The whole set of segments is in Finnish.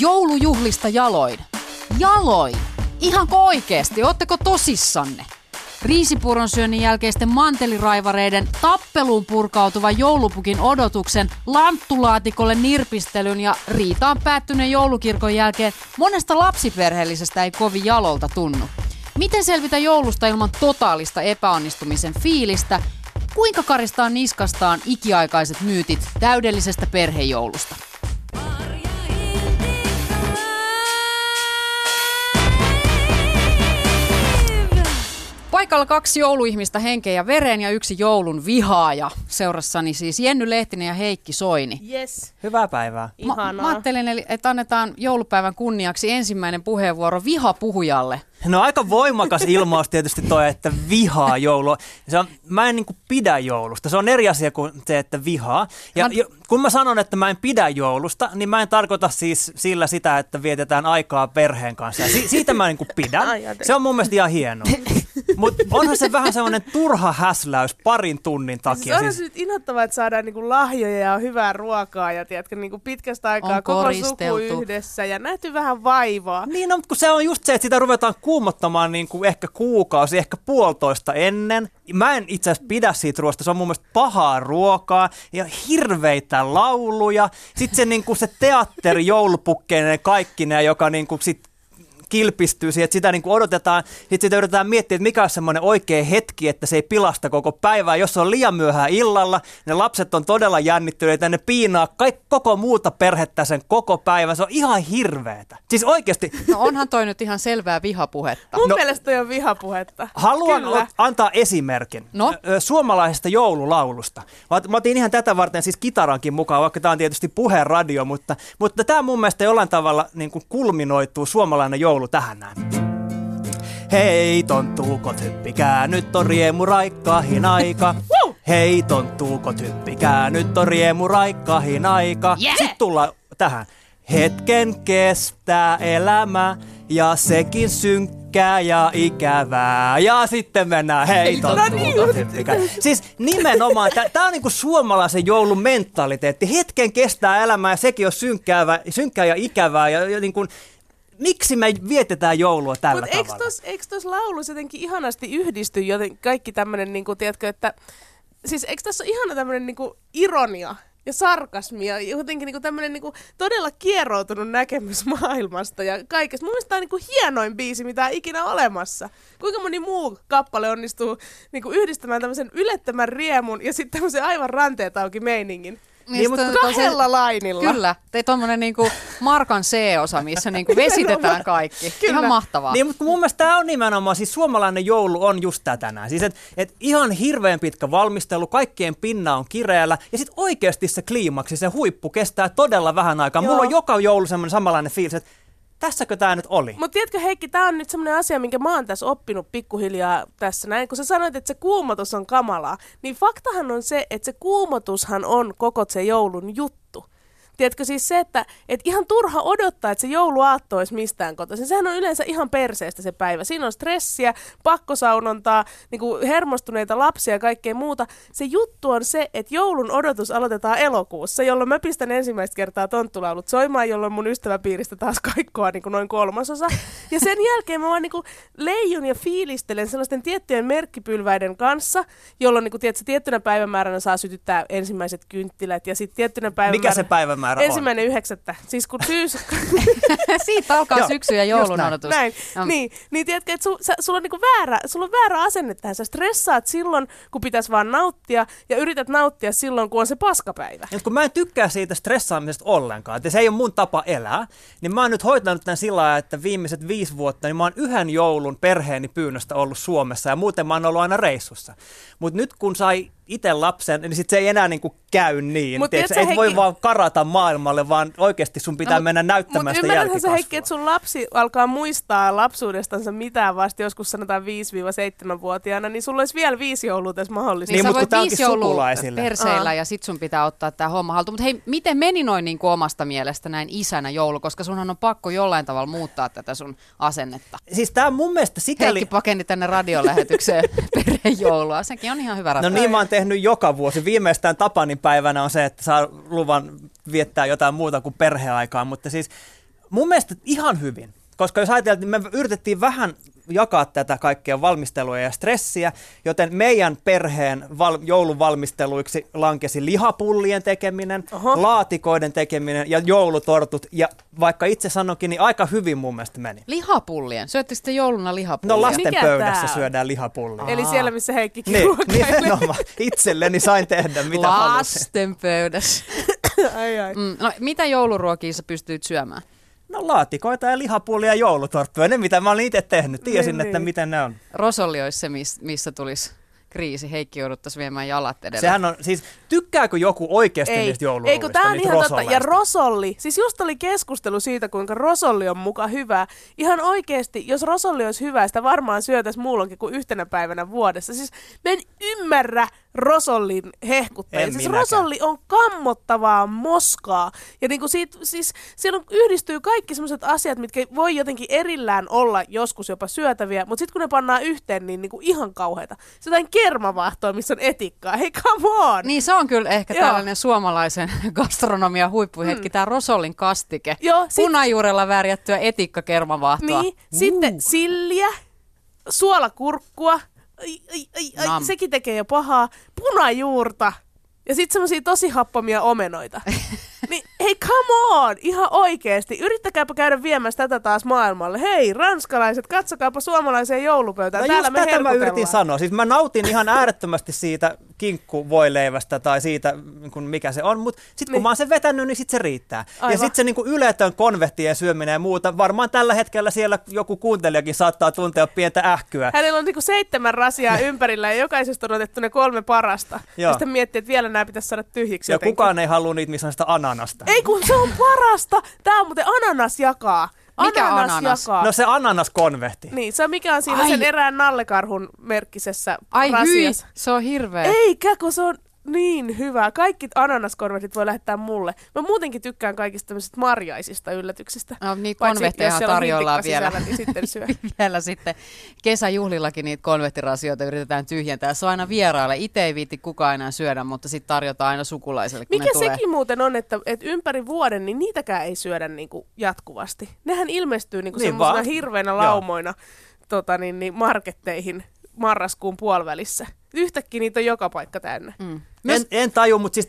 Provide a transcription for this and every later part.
Joulujuhlista jaloin. Jaloin! Ihanko oikeesti? Ootteko tosissanne? Riisipuron syönnin jälkeisten manteliraivareiden tappeluun purkautuva joulupukin odotuksen, lanttulaatikolle nirpistelyn ja riitaan päättyneen joulukirkon jälkeen monesta lapsiperheellisestä ei kovin jalolta tunnu. Miten selvitä joulusta ilman totaalista epäonnistumisen fiilistä? Kuinka karistaa niskastaan ikiaikaiset myytit täydellisestä perhejoulusta? Paikalla kaksi jouluihmistä henkeä ja veren ja yksi joulun vihaaja. Seurassani siis Jenny Lehtinen ja Heikki Soini. Yes. Hyvää päivää. Mä, mä ajattelin, eli, että annetaan joulupäivän kunniaksi ensimmäinen puheenvuoro vihapuhujalle. No aika voimakas ilmaus tietysti toi, että vihaa joulua. Se on, mä en niin kuin pidä joulusta. Se on eri asia kuin se, että vihaa. Ja mä... kun mä sanon, että mä en pidä joulusta, niin mä en tarkoita siis sillä sitä, että vietetään aikaa perheen kanssa. Si- siitä mä niin kuin pidän. Se on mun mielestä ihan hienoa. Mutta onhan se vähän semmoinen turha häsläys parin tunnin takia. Siis on siis... nyt inhottavaa, että saadaan niinku lahjoja ja hyvää ruokaa ja tiedätkö, niinku pitkästä aikaa on koko suku yhdessä ja nähty vähän vaivaa. Niin, no, kun se on just se, että sitä ruvetaan kuumottamaan niin kuin ehkä kuukausi, ehkä puolitoista ennen. Mä en itse asiassa pidä siitä ruoasta, se on mun mielestä pahaa ruokaa ja hirveitä lauluja. Sitten se, niin kuin se teatteri joulupukkeineen kaikkineen, joka niin kuin sit kilpistyy siihen, että sitä niin kuin odotetaan, sitten sitä yritetään miettiä, että mikä on semmoinen oikea hetki, että se ei pilasta koko päivää. Jos se on liian myöhään illalla, ne lapset on todella jännittyneitä, ne piinaa kaikki, koko muuta perhettä sen koko päivän. Se on ihan hirveetä. Siis oikeasti. No onhan toi nyt ihan selvää vihapuhetta. Mun no, mielestä toi on vihapuhetta. Haluan Kyllä. antaa esimerkin no? suomalaisesta joululaulusta. Mä otin ihan tätä varten siis kitarankin mukaan, vaikka tämä on tietysti puheenradio, mutta, mutta tämä mun mielestä jollain tavalla niin kuin kulminoituu suomalainen joulu tähän näin. Hei tonttuukot hyppikää, nyt on riemu raikkahin aika. Hei tonttuukot hyppikää, nyt on riemu raikkahin aika. Yeah! Sitten tullaan tähän. Hetken kestää elämä ja sekin synkkää ja ikävää. Ja sitten mennään, hei tonttuukot hyppikää. Siis nimenomaan, tämä on niinku suomalaisen joulun mentaliteetti. Hetken kestää elämä ja sekin on synkkää, synkkää ja ikävää. Ja, ja niin kuin, miksi me vietetään joulua tällä Mut tavalla? Eikö tuossa laulussa jotenkin ihanasti yhdisty joten kaikki tämmöinen, niin tiedätkö, että siis eikö tässä ole ihana tämmöinen niin ironia ja sarkasmia, jotenkin niin tämmöinen niin todella kieroutunut näkemys maailmasta ja kaikesta. Mun mielestä tämä on niin hienoin biisi, mitä on ikinä olemassa. Kuinka moni muu kappale onnistuu niin yhdistämään tämmöisen ylettömän riemun ja sitten tämmöisen aivan ranteet auki meiningin. Niin, mutta kahdella se, lainilla. Kyllä, tei tuommoinen niinku Markan C-osa, missä niinku vesitetään kaikki. Kyllä. Ihan mahtavaa. Niin, mutta mun mielestä tämä on nimenomaan, siis suomalainen joulu on just tätä tänään. Siis et, et ihan hirveän pitkä valmistelu, kaikkien pinna on kireällä ja sitten oikeasti se kliimaksi, se huippu kestää todella vähän aikaa. Joo. Mulla on joka joulu semmoinen samanlainen fiilis, että tässäkö tämä nyt oli? Mutta tiedätkö Heikki, tämä on nyt semmoinen asia, minkä mä oon tässä oppinut pikkuhiljaa tässä näin. Kun sä sanoit, että se kuumotus on kamalaa, niin faktahan on se, että se kuumotushan on koko se joulun juttu. Tiedätkö siis se, että et ihan turha odottaa, että se jouluaatto olisi mistään kotoisin. Sehän on yleensä ihan perseestä se päivä. Siinä on stressiä, pakkosaunontaa, niin kuin hermostuneita lapsia ja kaikkea muuta. Se juttu on se, että joulun odotus aloitetaan elokuussa, jolloin mä pistän ensimmäistä kertaa tonttulaulut soimaan, jolloin mun ystäväpiiristä taas kaikkoa niin kuin noin kolmasosa. Ja sen jälkeen mä vaan niin kuin leijun ja fiilistelen sellaisten tiettyjen merkkipylväiden kanssa, jolloin niin kuin, tiedätkö, tiettynä päivämääränä saa sytyttää ensimmäiset kynttilät ja sitten tiettynä päivämääränä... Mikä se päivämäärä määrä Ensimmäinen on? yhdeksättä. Siis kun syys... Siitä alkaa syksy ja joulun odotus. Näin. No. Niin, niin tiedätkö, että su, sä, sulla, on niinku väärä, sulla on väärä asenne tähän. Sä stressaat silloin, kun pitäisi vaan nauttia, ja yrität nauttia silloin, kun on se paskapäivä. Ja kun mä en tykkää siitä stressaamisesta ollenkaan, että se ei ole mun tapa elää, niin mä oon nyt hoitanut tämän sillä lailla, että viimeiset viisi vuotta, niin mä oon yhden joulun perheeni pyynnöstä ollut Suomessa, ja muuten mä oon ollut aina reissussa. Mutta nyt kun sai itse lapsen, niin sit se ei enää niinku käy niin. Mut tiedätkö, et Heikki... voi vaan karata maailmalle, vaan oikeasti sun pitää no, mennä näyttämään sitä jälkikasvua. Mutta Heikki, että sun lapsi alkaa muistaa lapsuudestansa mitään vasta joskus sanotaan 5-7-vuotiaana, niin sulla olisi vielä viisi joulua tässä mahdollista. Niin, niin mutta viisi joulua perseillä ja sit sun pitää ottaa tämä homma haltuun. Mutta hei, miten meni noin niin kuin omasta mielestä näin isänä joulu, koska sunhan on pakko jollain tavalla muuttaa tätä sun asennetta. Siis tämä mun mielestä sikäli... Heikki pakeni tänne radiolähetykseen perhejoulua, sekin on ihan hyvä ratkaisu. No niin, mä oon tehnyt joka vuosi. Viimeistään Tapanin päivänä on se, että saa luvan viettää jotain muuta kuin perheaikaa, mutta siis mun mielestä ihan hyvin. Koska jos ajatellaan, että me yritettiin vähän jakaa tätä kaikkea valmistelua ja stressiä, joten meidän perheen val- joulun valmisteluiksi lankesi lihapullien tekeminen, Oho. laatikoiden tekeminen ja joulutortut. Ja vaikka itse sanonkin, niin aika hyvin mun mielestä meni. Lihapullien. Syöttekö sitten jouluna lihapullia? No lasten Mikä pöydässä syödään lihapullia. Eli siellä, missä Heikkikin Niin, nimenomaan. Itselleni sain tehdä mitä halusin. Lasten pöydässä. ai, ai. Mm, no, mitä jouluruokia sä pystyt syömään? No laatikoita ja lihapullia ja joulutorttuja, ne mitä mä olin itse tehnyt. Tiesin, Niin, että niin. miten ne on. Rosolli olisi se, miss, missä tulisi kriisi. Heikki jouduttaisi viemään jalat edellä. Sehän on, siis tykkääkö joku oikeasti Ei, niistä ei jouluruuista? kun tää on niistä ihan totta. Ja rosolli, siis just oli keskustelu siitä, kuinka rosolli on muka hyvä. Ihan oikeesti, jos rosolli olisi hyvä, sitä varmaan syötäisi muulloinkin kuin yhtenä päivänä vuodessa. Siis mä en ymmärrä rosollin hehkuttajia. En Siis minäkään. rosolli on kammottavaa moskaa. Ja niinku siitä, siis siellä on, yhdistyy kaikki sellaiset asiat, mitkä voi jotenkin erillään olla joskus jopa syötäviä, mutta sitten kun ne pannaan yhteen, niin niinku ihan kauheita. Se jotain kermavahtoa, missä on etikkaa. Hei, come on! Niin se on kyllä ehkä Joo. tällainen suomalaisen gastronomian huippuhetki, mm. tämä Rosollin kastike. Joo, sit- Punajuurella värjättyä etikkakermavahtoa. Niin, sitten silliä, suolakurkkua, ai, ai, ai, ai, Nam. sekin tekee jo pahaa, punajuurta ja sitten semmoisia tosi happamia omenoita. niin hei, come on, ihan oikeesti. Yrittäkääpä käydä viemässä tätä taas maailmalle. Hei, ranskalaiset, katsokaapa suomalaiseen joulupöytään. No Täällä just me tätä mä yritin sanoa. Siis mä nautin ihan äärettömästi siitä kinkkuvoileivästä tai siitä, kun mikä se on, mutta sitten kun Niin. mä oon sen vetänyt, niin sitten se riittää. Aivan. Ja sitten se niinku yletön konvehtien syöminen ja muuta, varmaan tällä hetkellä siellä joku kuuntelijakin saattaa tuntea pientä ähkyä. Hänellä on niinku seitsemän rasiaa ympärillä ja jokaisesta on otettu ne kolme parasta. Joo. Ja sitten miettii, että vielä nämä pitäisi saada tyhjiksi Ja jotenkin. kukaan ei halua niitä, missä on sitä ananasta. Ei kun se on parasta. Tää on muuten ananas jakaa. Mikä ananas, ananas? jakaa. No se ananaskonvehti. Niin, se on mikä on siinä Ai. sen erään nallekarhun merkkisessä Ai hyi, rasiassa. se on hirveä. Eikä, kun se on niin hyvä. Kaikki ananaskonvehtit voi lähettää mulle. Mä muutenkin tykkään kaikista tämmöisistä marjaisista yllätyksistä. No, niitä siellä on tarjoillaan vielä. sisällä, niin sitten syö. vielä sitten kesäjuhlillakin niitä konvehtirasioita yritetään tyhjentää. Se on aina vieraille. Itse ei viitti kukaan enää syödä, mutta sitten tarjotaan aina sukulaiselle, kun Mikä ne tulee. sekin muuten on, että, että ympäri vuoden niin niitäkään ei syödä niinku jatkuvasti. Nehän ilmestyy niinku Niin semmoisena vaan. hirveänä Joo. laumoina tota, niin, niin marketteihin marraskuun puolivälissä. Yhtäkkiä niitä on joka paikka täynnä. Mm. En, en taju, mutta siis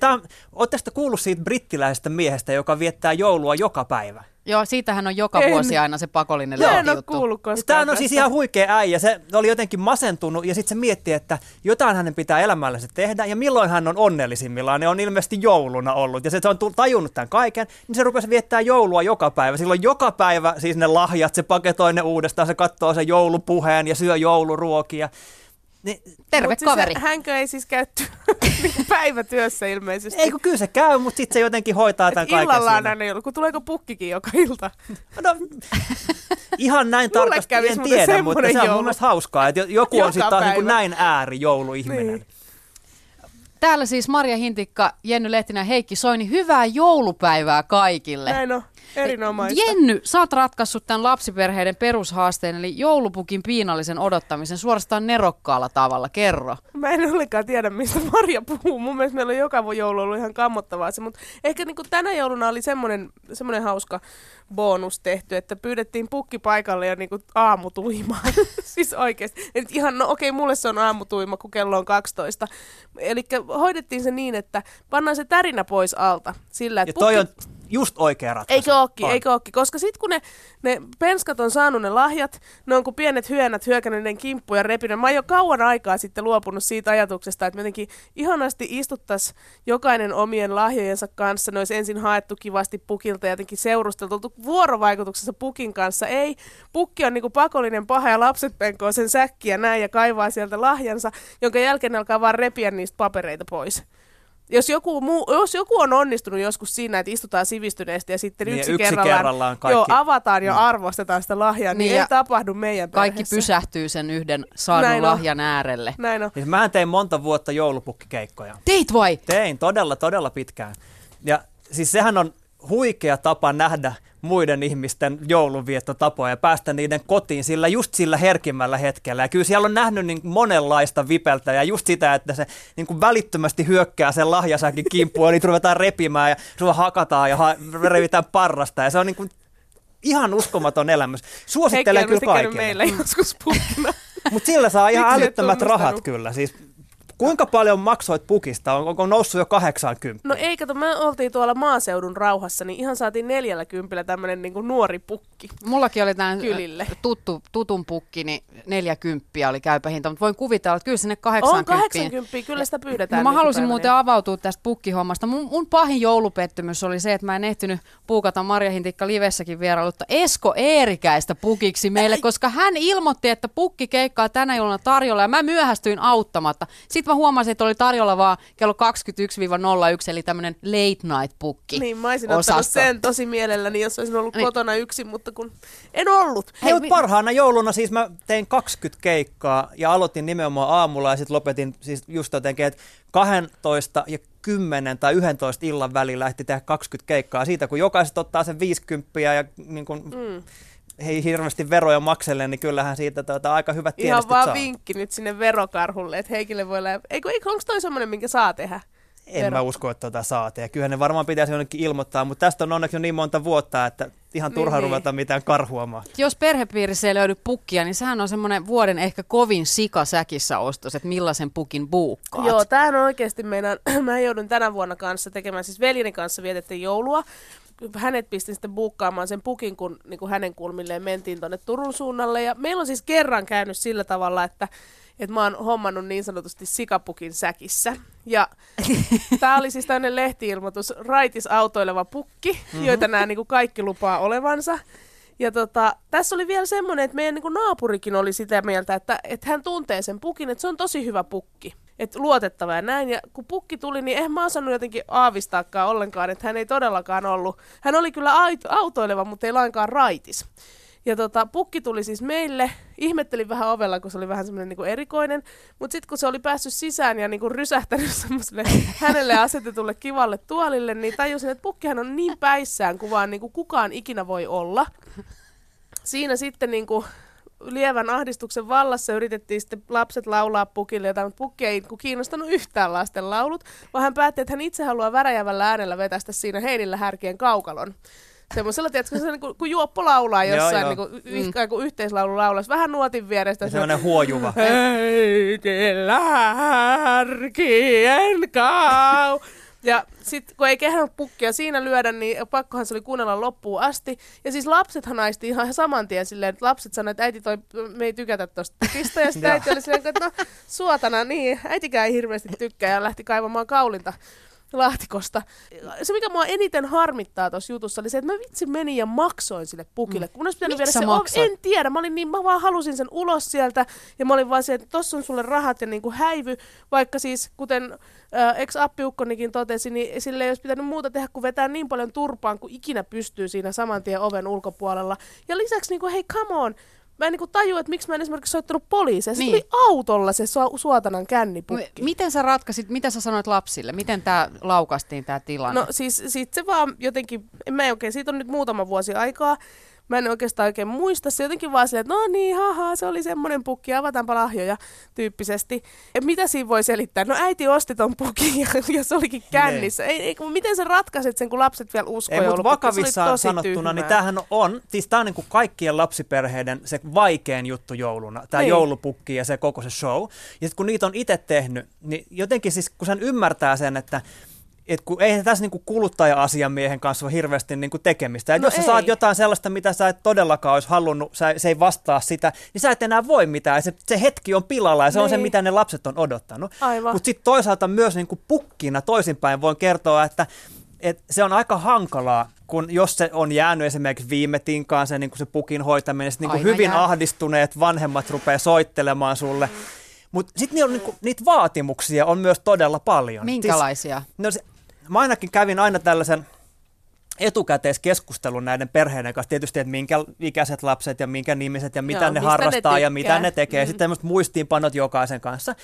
ootteko te kuullut siitä brittiläisestä miehestä, joka viettää joulua joka päivä? Joo, siitähän on joka En. vuosi aina se pakollinen Mä en ole kuullut koskaan Tämä on tästä. siis ihan huikea äijä. Se oli jotenkin masentunut ja sitten se mietti, että jotain hänen pitää elämällänsä tehdä ja milloin hän on onnellisimmillaan. Ne on ilmeisesti jouluna ollut ja se, se on tajunnut tämän kaiken, niin se rupesi viettää joulua joka päivä. Silloin joka päivä siis ne lahjat, se paketoi ne uudestaan, se katsoo sen joulupuheen ja syö jouluruokia. Niin, Terve Mut siis kaveri. hänkö ei siis käy ty- päivätyössä ilmeisesti. ei kun kyllä se käy, mutta sitten se jotenkin hoitaa tämän Et kaiken illalla on aina joulu, kun tuleeko pukkikin joka ilta. No, ihan näin Mulle tarkasti en tiedä, mutta se on mun joulu. mielestä hauskaa, että joku on Joka sitten taas niin näin ääri jouluihminen. Niin. Täällä siis Marja Hintikka, Jenny Lehtinen ja Heikki Soini. Hyvää joulupäivää kaikille. Näin on, erinomaista. Jenny, sä oot ratkaissut tämän lapsiperheiden perushaasteen, eli joulupukin piinallisen odottamisen suorastaan nerokkaalla tavalla. Kerro. Mä en ollenkaan tiedä, mistä Marja puhuu. Mun mielestä meillä on joka joulu ollut ihan kammottavaa se, mutta ehkä niin tänä jouluna oli semmoinen, semmoinen hauska bonus tehty, että pyydettiin pukki paikalle ja niin aamutuimaan. siis oikeasti. Et ihan, no okei, mulle se on aamutuima, kun kello on 12. Eli hoidettiin se niin, että pannaan se tärinä pois alta. Sillä, että Ja toi pukki- on just oikea ratkaisu. Eikö On. eikö ookin, koska sitten kun ne, ne penskat on saanut ne lahjat, ne on kuin pienet hyönät hyökännyt niiden kimppuun ja repinyt. Mä oon jo kauan aikaa sitten luopunut siitä ajatuksesta, että jotenkin ihanasti istuttas jokainen omien lahjojensa kanssa. Ne olisi ensin haettu kivasti pukilta ja jotenkin seurusteltu oltu vuorovaikutuksessa pukin kanssa. Ei, pukki on niinku pakollinen paha ja lapset penkoo sen säkkiä näin ja kaivaa sieltä lahjansa, jonka jälkeen ne alkaa vaan repiä niistä papereita pois. Jos joku, muu, jos joku on onnistunut joskus siinä, että istutaan sivistyneesti ja sitten Niin, yksi, yksi kerrallaan, kerrallaan kaikki- joo, avataan ja Mm. arvostetaan sitä lahjaa, niin, Niin, niin ei tapahdu meidän Kaikki perheessä. pysähtyy sen yhden saadun Näin on. lahjan äärelle. Näin on. Siis mä tein monta vuotta joulupukkikeikkoja. Teit vai? Tein todella, todella pitkään. Ja siis sehän on huikea tapa nähdä muiden ihmisten joulunviettotapoja ja päästä niiden kotiin sillä just sillä herkimmällä hetkellä. Ja kyllä siellä on nähnyt niin monenlaista vipeltä ja just sitä, että se niin kuin välittömästi hyökkää sen lahjasäkin kimppuun ja niitä ruvetaan repimään ja sua hakataan ja ha- revitään parrasta. Ja se on niin kuin ihan uskomaton elämys. Heikki Suosittelen on kyllä kaikille. meillä joskus. Mutta sillä saa ihan älyttömät rahat kyllä. Siis, kuinka paljon maksoit pukista? On- Onko noussut jo 80? No ei, kato, me oltiin tuolla maaseudun rauhassa, niin ihan saatiin neljällä kympillä tämmönen niinku nuori pukki. Mullakin oli tämä tuttu, tutun pukki, niin 40 oli käypä hinta, mutta voin kuvitella, että kyllä sinne On 80. 80, kyllä sitä pyydetään. No mä halusin muuten avautua tästä pukkihommasta. Mun, mun pahin joulupettymys oli se, että mä en ehtinyt puukata Marja Hintikka Livessäkin vierailutta Esko Eerikäistä pukiksi meille, koska hän ilmoitti, että pukki keikkaa tänä jouluna tarjolla ja mä myöhästyin auttamatta. Sitten mä huomasin, että oli tarjolla vaan kello 21-01, eli tämmöinen late night pukki. Niin, mä olisin ottanut sen tosi mielelläni, jos olisin ollut Niin. kotona yksin, mutta kun en ollut. Hei, mi- mi- parhaana jouluna siis mä tein 20 keikkaa ja aloitin nimenomaan aamulla ja sitten lopetin siis just jotenkin, että 12 ja 10 tai 11 illan välillä lähti tehdä 20 keikkaa. Siitä kun jokaiset ottaa sen 50 ja niin kun Mm. Ei hirveästi veroja makselle, niin kyllähän siitä tuota, aika hyvät Ihan tiedostot vaan saa. vinkki nyt sinne verokarhulle, että Heikille voi läpi. Eikö, eikö onko toi semmoinen, minkä saa tehdä? En vero. mä usko, että tuota saatiin. Ja kyllä ne varmaan pitäisi jonnekin ilmoittaa, mutta tästä on onneksi jo niin monta vuotta, että ihan turha Niin, niin. ruveta mitään karhuamaan. Jos perhepiirissä ei löydy pukkia, niin sehän on semmoinen vuoden ehkä kovin sikasäkissä ostos, että millaisen pukin buukkaat. Joo, tämähän on oikeasti meidän, mä joudun tänä vuonna kanssa tekemään, siis veljeni kanssa vietettiin joulua. Hänet pistin sitten buukkaamaan sen pukin, kun niin kuin hänen kulmilleen mentiin tuonne Turun suunnalle. Ja meillä on siis kerran käynyt sillä tavalla, että, että mä oon hommannut niin sanotusti sikapukin säkissä. Ja tämä oli siis tämmöinen lehtiilmoitus, raitis autoileva pukki, mm-hmm. joita nämä niin kuin kaikki lupaa olevansa. Ja tota, tässä oli vielä semmoinen, että meidän niin naapurikin oli sitä mieltä, että, että hän tuntee sen pukin, että se on tosi hyvä pukki. Että luotettava ja näin. Ja kun pukki tuli, niin en mä osannut jotenkin aavistaakaan ollenkaan, että hän ei todellakaan ollut. Hän oli kyllä autoileva, mutta ei lainkaan raitis. Ja tota, pukki tuli siis meille, ihmettelin vähän ovella, kun se oli vähän semmoinen niinku erikoinen, mutta sitten kun se oli päässyt sisään ja niinku rysähtänyt semmoiselle hänelle asetetulle kivalle tuolille, niin tajusin, että pukkihan on niin päissään kuin vaan niinku kukaan ikinä voi olla. Siinä sitten niinku lievän ahdistuksen vallassa yritettiin sitten lapset laulaa pukille jotain, mutta pukki ei kiinnostanut yhtään lasten laulut, vaan hän päätti, että hän itse haluaa väräjävällä äänellä vetästä siinä heinillä härkien kaukalon. Semmoisella, tiedätkö, se, niin kuin, kun juoppo laulaa Joo, jossain, joo. niin kuin, y- ikään kuin yhteislaulu laulaisi, vähän nuotin vierestä. Ja se on, semmoinen huojuva. Heitellä härkien kau. Ja sitten kun ei kehdannut pukkia siinä lyödä, niin pakkohan se oli kuunnella loppuun asti. Ja siis lapsethan naisti ihan saman tien silleen, että lapset sanoivat, että äiti toi, me ei tykätä tosta pukista. Ja sitten äiti oli silleen, että no suotana, niin äitikään ei hirveästi tykkää ja lähti kaivamaan kaulinta laatikosta. Se, mikä mua eniten harmittaa tuossa jutussa, oli se, että mä vitsi menin ja maksoin sille pukille. Kun olisi pitänyt viedä sä se, maksoit? en tiedä, mä olin niin, mä vaan halusin sen ulos sieltä, ja mä olin vaan se, että tossa on sulle rahat ja niin kuin häivy, vaikka siis, kuten äh, ex-appiukkonikin totesi, niin sille ei olisi pitänyt muuta tehdä, kuin vetää niin paljon turpaan, kuin ikinä pystyy siinä saman tien oven ulkopuolella. Ja lisäksi, niin kuin, hei, come on, mä en niin tajua, että miksi mä en esimerkiksi soittanut poliisia. Se Niin. tuli autolla se su- suotanan kännipukki. M- Miten sä ratkasit, mitä sä sanoit lapsille? Miten tämä laukastiin tämä tilanne? No siis sit se vaan jotenkin, en mä oikein, siitä on nyt muutama vuosi aikaa, mä en oikeastaan oikein muista, se jotenkin vaan silleen, että no niin, haha, se oli semmoinen pukki, avataanpa lahjoja tyyppisesti. Et mitä siinä voi selittää? No äiti osti ton pukin ja, ja se olikin kännissä. Ei, ei, miten sä ratkaiset sen, kun lapset vielä uskoo Ei, mutta vakavissaan sanottuna, tyhmää. niin tämähän on, siis tämä on niin kuin kaikkien lapsiperheiden se vaikein juttu jouluna, tämä Niin. joulupukki ja se koko se show. Ja sitten kun niitä on itse tehnyt, niin jotenkin siis kun sen ymmärtää sen, että et kun eihän tässä niinku kuluttaja-asiamiehen kanssa ole hirveästi niinku tekemistä. Et No jos sä saat ei. jotain sellaista, mitä sä et todellakaan olisi halunnut, sä, se ei vastaa sitä, niin sä et enää voi mitään. Se, se hetki on pilalla ja se on se, Niin. mitä ne lapset on odottanut. Mutta sitten toisaalta myös niinku pukkina toisinpäin voin kertoa, että et se on aika hankalaa, kun jos se on jäänyt esimerkiksi viime tinkaan se, niin se pukin hoitaminen, sitten niin hyvin jää. ahdistuneet vanhemmat rupeaa soittelemaan sulle. Mutta sitten niitä, niinku, niitä vaatimuksia on myös todella paljon. Minkälaisia? Siis, no se, mä ainakin kävin aina tällaisen etukäteiskeskustelun näiden perheiden kanssa. Tietysti, että minkä ikäiset lapset ja minkä nimiset ja mitä Joo, ne mistä ne harrastaa ja mitä ne tekee. Mm. Sitten tämmöiset muistiinpanot jokaisen kanssa.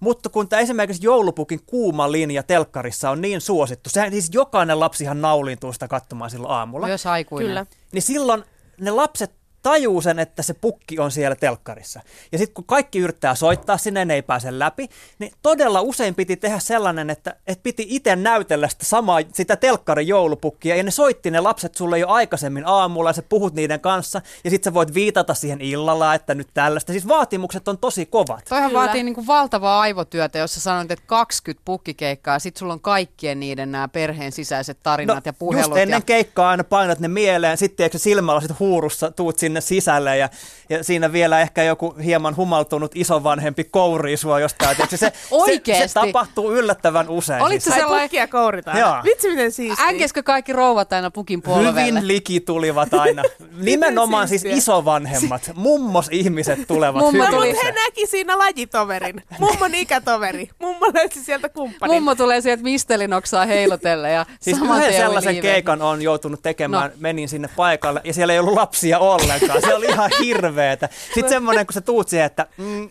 Mutta kun tämä esimerkiksi joulupukin kuuma linja telkkarissa on niin suosittu, sehän siis jokainen lapsihan naulintuu sitä katsomaan silloin aamulla. Myös aikuinen. Kyllä. Niin silloin ne lapset tajuu sen, että se pukki on siellä telkkarissa. Ja sitten kun kaikki yrittää soittaa sinne, ne ei pääse läpi, niin todella usein piti tehdä sellainen, että, että piti itse näytellä sitä samaa, sitä telkkarin joulupukkia, ja ne soitti ne lapset sulle jo aikaisemmin aamulla, ja sä puhut niiden kanssa, ja sitten sä voit viitata siihen illalla, että nyt tällaista. Siis vaatimukset on tosi kovat. Toihan Kyllä. vaatii niinku valtavaa aivotyötä, jos sä sanoit, että 20 pukkikeikkaa, ja sit sulla on kaikkien niiden nämä perheen sisäiset tarinat ja puhelut. No, just ennen ja... keikkaa aina painat ne mieleen, sitten eikö silmällä sit huurussa tuut sinne sisälle ja, ja siinä vielä ehkä joku hieman humaltunut isovanhempi kourii sua jostain. Se, se, se, se, tapahtuu yllättävän usein. Olit siis. sellainen- pukkia kouritaan. Joo. Vitsi miten siistiä. Änkeskö kaikki rouvat aina pukin polvelle? Hyvin liki tulivat aina. Nimenomaan siis isovanhemmat, mummos ihmiset tulevat. Mummo hyvin No, tuli- mutta usein. he näki siinä lajitoverin. Mummon ikätoveri. Mummo löysi sieltä kumppanin. Mummo tulee sieltä mistelinoksaa heilotelle ja Siis yhden sellaisen liive. keikan on joutunut tekemään, No. no. menin sinne paikalle ja siellä ei ollut lapsia ollenkaan. Se oli ihan hirveetä. Sitten semmoinen, kun sä tuut siihen, että mm,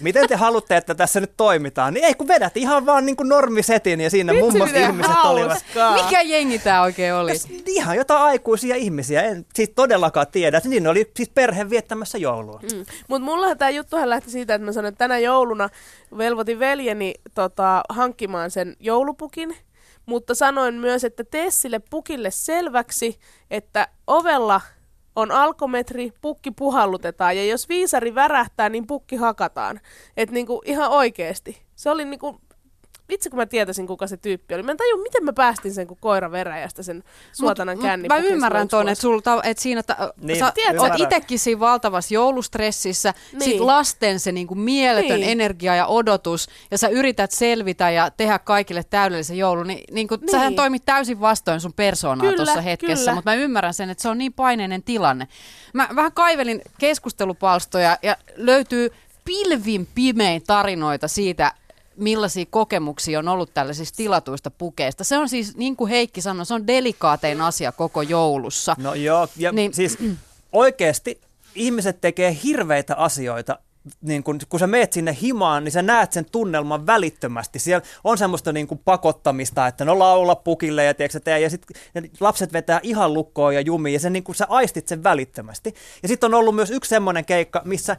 miten te haluatte, että tässä nyt toimitaan, niin ei kun vedät ihan vaan niin kuin normisetin ja siinä Vitsi, mummos miten ihmiset olivat. Mikä jengi tää oikein oli? Jos Ihan jotain aikuisia ihmisiä, en siis todellakaan tiedä. Siinä oli siis perhe viettämässä joulua. Mm. Mutta mullahan tämä juttuhan lähti siitä, että mä sanoin, että tänä jouluna velvoitin veljeni tota, hankkimaan sen joulupukin, mutta sanoin myös, että tee sille pukille selväksi, että ovella on alkometri, pukki puhallutetaan ja jos viisari värähtää, niin pukki hakataan. Että niinku ihan oikeesti. Se oli niinku, vitsi kun mä tietäisin kuka se tyyppi oli. Mä en tajua, miten mä päästin sen kuin koira veräjästä sen suotanan känni. Mä ymmärrän ton, että, sulta, että siinä ta, Niin, sä tiedät, oot itekin siinä valtavassa joulustressissä, Niin. sit lasten se niinku mieletön Niin. energia ja odotus, ja sä yrität selvitä ja tehdä kaikille täydellisen joulun, niin, niin Niin. sähän toimit täysin vastoin sun persoonaa Kyllä, tuossa hetkessä, mutta mä ymmärrän sen, että se on niin paineinen tilanne. Mä vähän kaivelin keskustelupalstoja ja löytyy pilvin pimein tarinoita siitä, millaisia kokemuksia on ollut tällaisista tilatuista pukeista. Se on siis, niin kuin Heikki sanoi, se on delikaatein asia koko joulussa. No joo, ja Niin. siis oikeasti ihmiset tekee hirveitä asioita. Niin kun, kun sä meet sinne himaan, niin sä näet sen tunnelman välittömästi. Siellä on semmoista niin kuin pakottamista, että no laula pukille ja, tiedätkö, tee, ja sitten lapset vetää ihan lukkoon ja jumiin ja sen, niin kuin sä aistit sen välittömästi. Ja sitten on ollut myös yksi semmoinen keikka, missä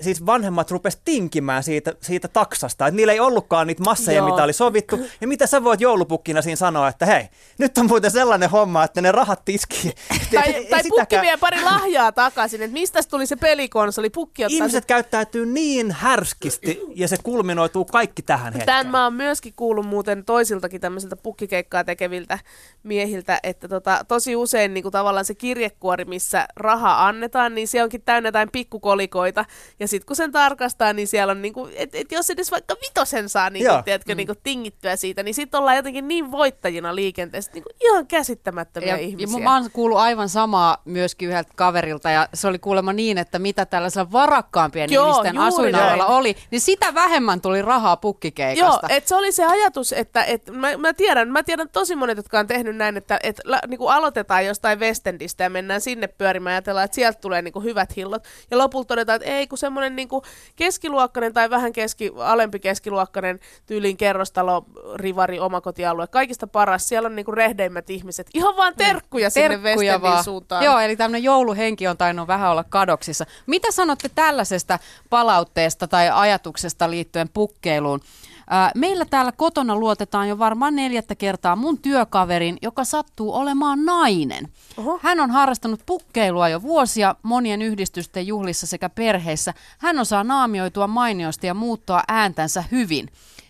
siis vanhemmat rupes tinkimään siitä, siitä taksasta, että niillä ei ollutkaan niitä masseja, Joo. mitä oli sovittu. Ja mitä sä voit joulupukkina siinä sanoa, että hei, nyt on muuten sellainen homma, että ne rahat tiskiin. Tai, tai pukki vie pari lahjaa takaisin, että mistä tuli se pelikonsoli, pukki ottaa Ihmiset käyttäytyy niin härskisti ja se kulminoituu kaikki tähän hetkeen. Tämän mä oon myöskin kuullut muuten toisiltakin tämmöisiltä pukkikeikkaa tekeviltä miehiltä, että tota, tosi usein niin kuin tavallaan se kirjekuori, missä raha annetaan, niin se onkin täynnä jotain pikkukolikoita. Ja sitten kun sen tarkastaa, niin siellä on, niin kuin, että et jos edes vaikka vitosen saa niin kuin, Joo. tiedätkö, niin kuin tingittyä siitä, niin sitten ollaan jotenkin niin voittajina liikenteessä, niin kuin ihan käsittämättömiä Ja, ja ihmisiä. mä oon kuullut aivan samaa myöskin yhdeltä kaverilta, ja se oli kuulemma niin, että mitä tällaisella varakkaampien Joo, ihmisten asuinalueella oli, niin sitä vähemmän tuli rahaa Joo, pukkikeikasta. että se oli se ajatus, että et, mä, mä, tiedän, mä tiedän tosi monet, jotka on tehnyt näin, että et, la, niinku aloitetaan jostain Westendistä ja mennään sinne pyörimään ja ajatellaan, että sieltä tulee niinku hyvät hillot. Ja lopulta todetaan, että ei, kun semmoinen niinku keskiluokkainen tai vähän keski, alempi keskiluokkainen tyyliin kerrostalo, rivari, omakotialue, kaikista paras. Siellä on niinku rehdeimmät ihmiset. Ihan vaan terkkuja sinne Terkkuja vaan. suuntaan. Joo, eli tämmöinen jouluhenki on tainnut vähän olla kadoksissa. Mitä sanotte tällaisesta palautteesta tai ajatuksesta liittyen pukkeiluun? Meillä täällä kotona luotetaan jo varmaan neljättä kertaa mun työkaverin, joka sattuu olemaan nainen. Oho. Hän on harrastanut pukkeilua jo vuosia monien yhdistysten juhlissa sekä perheissä. Hän osaa naamioitua mainiosti ja muuttaa ääntänsä hyvin.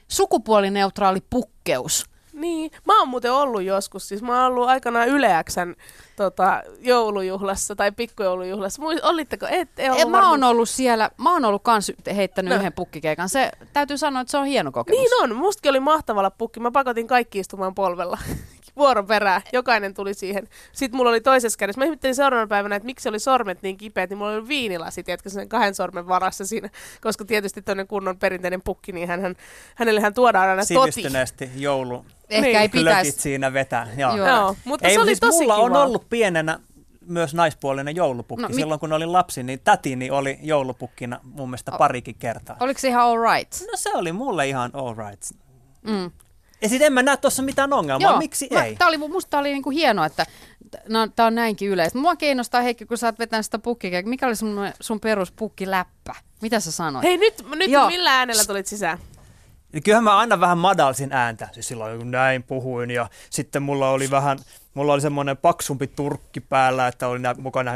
Sukupuolineutraali pukkeus. Niin, mä oon muuten ollut joskus, siis mä oon ollut aikanaan Yleäksän tota, joulujuhlassa tai pikkujoulujuhlassa. Muist, olitteko? Ette ollut En, mä oon ollut siellä, mä oon ollut kans heittänyt No. yhden pukkikeikan. Se täytyy sanoa, että se on hieno kokemus. Niin on, mustakin oli mahtavalla pukki. Mä pakotin kaikki istumaan polvella vuoron perään. Jokainen tuli siihen. Sitten mulla oli toisessa kädessä. Mä ihmettelin seuraavana päivänä, että miksi oli sormet niin kipeät, niin mulla oli viinilasi, tiedätkö, sen kahden sormen varassa siinä. Koska tietysti toinen kunnon perinteinen pukki, niin hän, hänellehän tuodaan aina toti. Sivistyneesti joulu. Ehkä Niin. ei pitäisi. siinä vetää. Joo. Joo. Joo, mutta Ei, se oli siis tosi mulla kiva. on ollut pienenä myös naispuolinen joulupukki. No, No, mi- Silloin kun olin lapsi, niin tätini oli joulupukkina mun mielestä parikin kertaa. Oliko se ihan all right? No se oli mulle ihan all right. Mm. Ja sitten en mä näe tuossa mitään ongelmaa, miksi mä, ei? Tää oli, musta oli niinku hienoa, että no, tää on näinkin yleistä. Mua kiinnostaa Heikki, kun sä oot vetänyt sitä pukkikea. Mikä oli sun, sun perus pukkiläppä? Mitä sä sanoit? Hei nyt, nyt Joo. millä äänellä tulit sisään? Ja kyllähän mä aina vähän madalsin ääntä, siis silloin kun näin puhuin ja sitten mulla oli vähän, mulla oli semmoinen paksumpi turkki päällä, että oli nää, mukana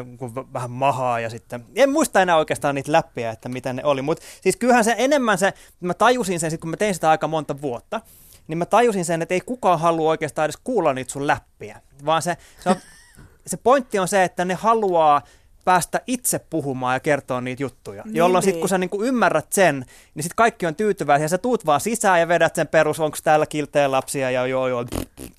vähän mahaa ja sitten, en muista enää oikeastaan niitä läppiä, että mitä ne oli, mutta siis kyllähän se enemmän se, mä tajusin sen, sit kun mä tein sitä aika monta vuotta, niin mä tajusin sen, että ei kukaan halua oikeastaan edes kuulla niitä sun läppiä, vaan se, se, on, se pointti on se, että ne haluaa päästä itse puhumaan ja kertoa niitä juttuja. Niin, jolloin sitten niin. kun sä niinku ymmärrät sen, niin sitten kaikki on tyytyväisiä. Sä tuut vaan sisään ja vedät sen perus, onko täällä kiltejä lapsia ja joo joo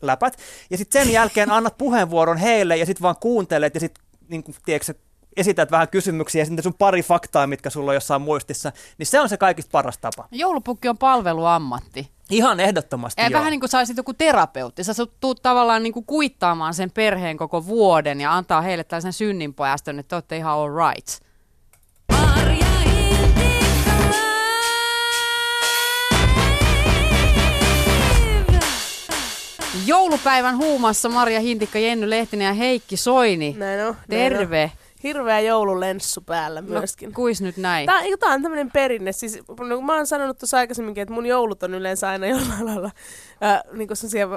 läpät. Ja sitten sen jälkeen annat puheenvuoron heille ja sitten vaan kuuntelet ja sitten niinku, tiedätkö, esität vähän kysymyksiä ja sitten sun pari faktaa, mitkä sulla on jossain muistissa, niin se on se kaikista paras tapa. Joulupukki on palveluammatti. Ihan ehdottomasti Ja joo. vähän niin kuin saisit joku terapeutti. Sä tuut tavallaan niin kuin kuittaamaan sen perheen koko vuoden ja antaa heille tällaisen synninpojaston, että te olette ihan all right. Joulupäivän huumassa Marja Hintikka, Jenny Lehtinen ja Heikki Soini. Näin on. näin Terve. on. Hirveä joululenssu päällä myöskin. No, kuis nyt näin? Tämä, tää on tämmöinen perinne. Siis, no, mä oon sanonut tuossa aikaisemminkin, että mun joulut on yleensä aina jollain lailla äh, niin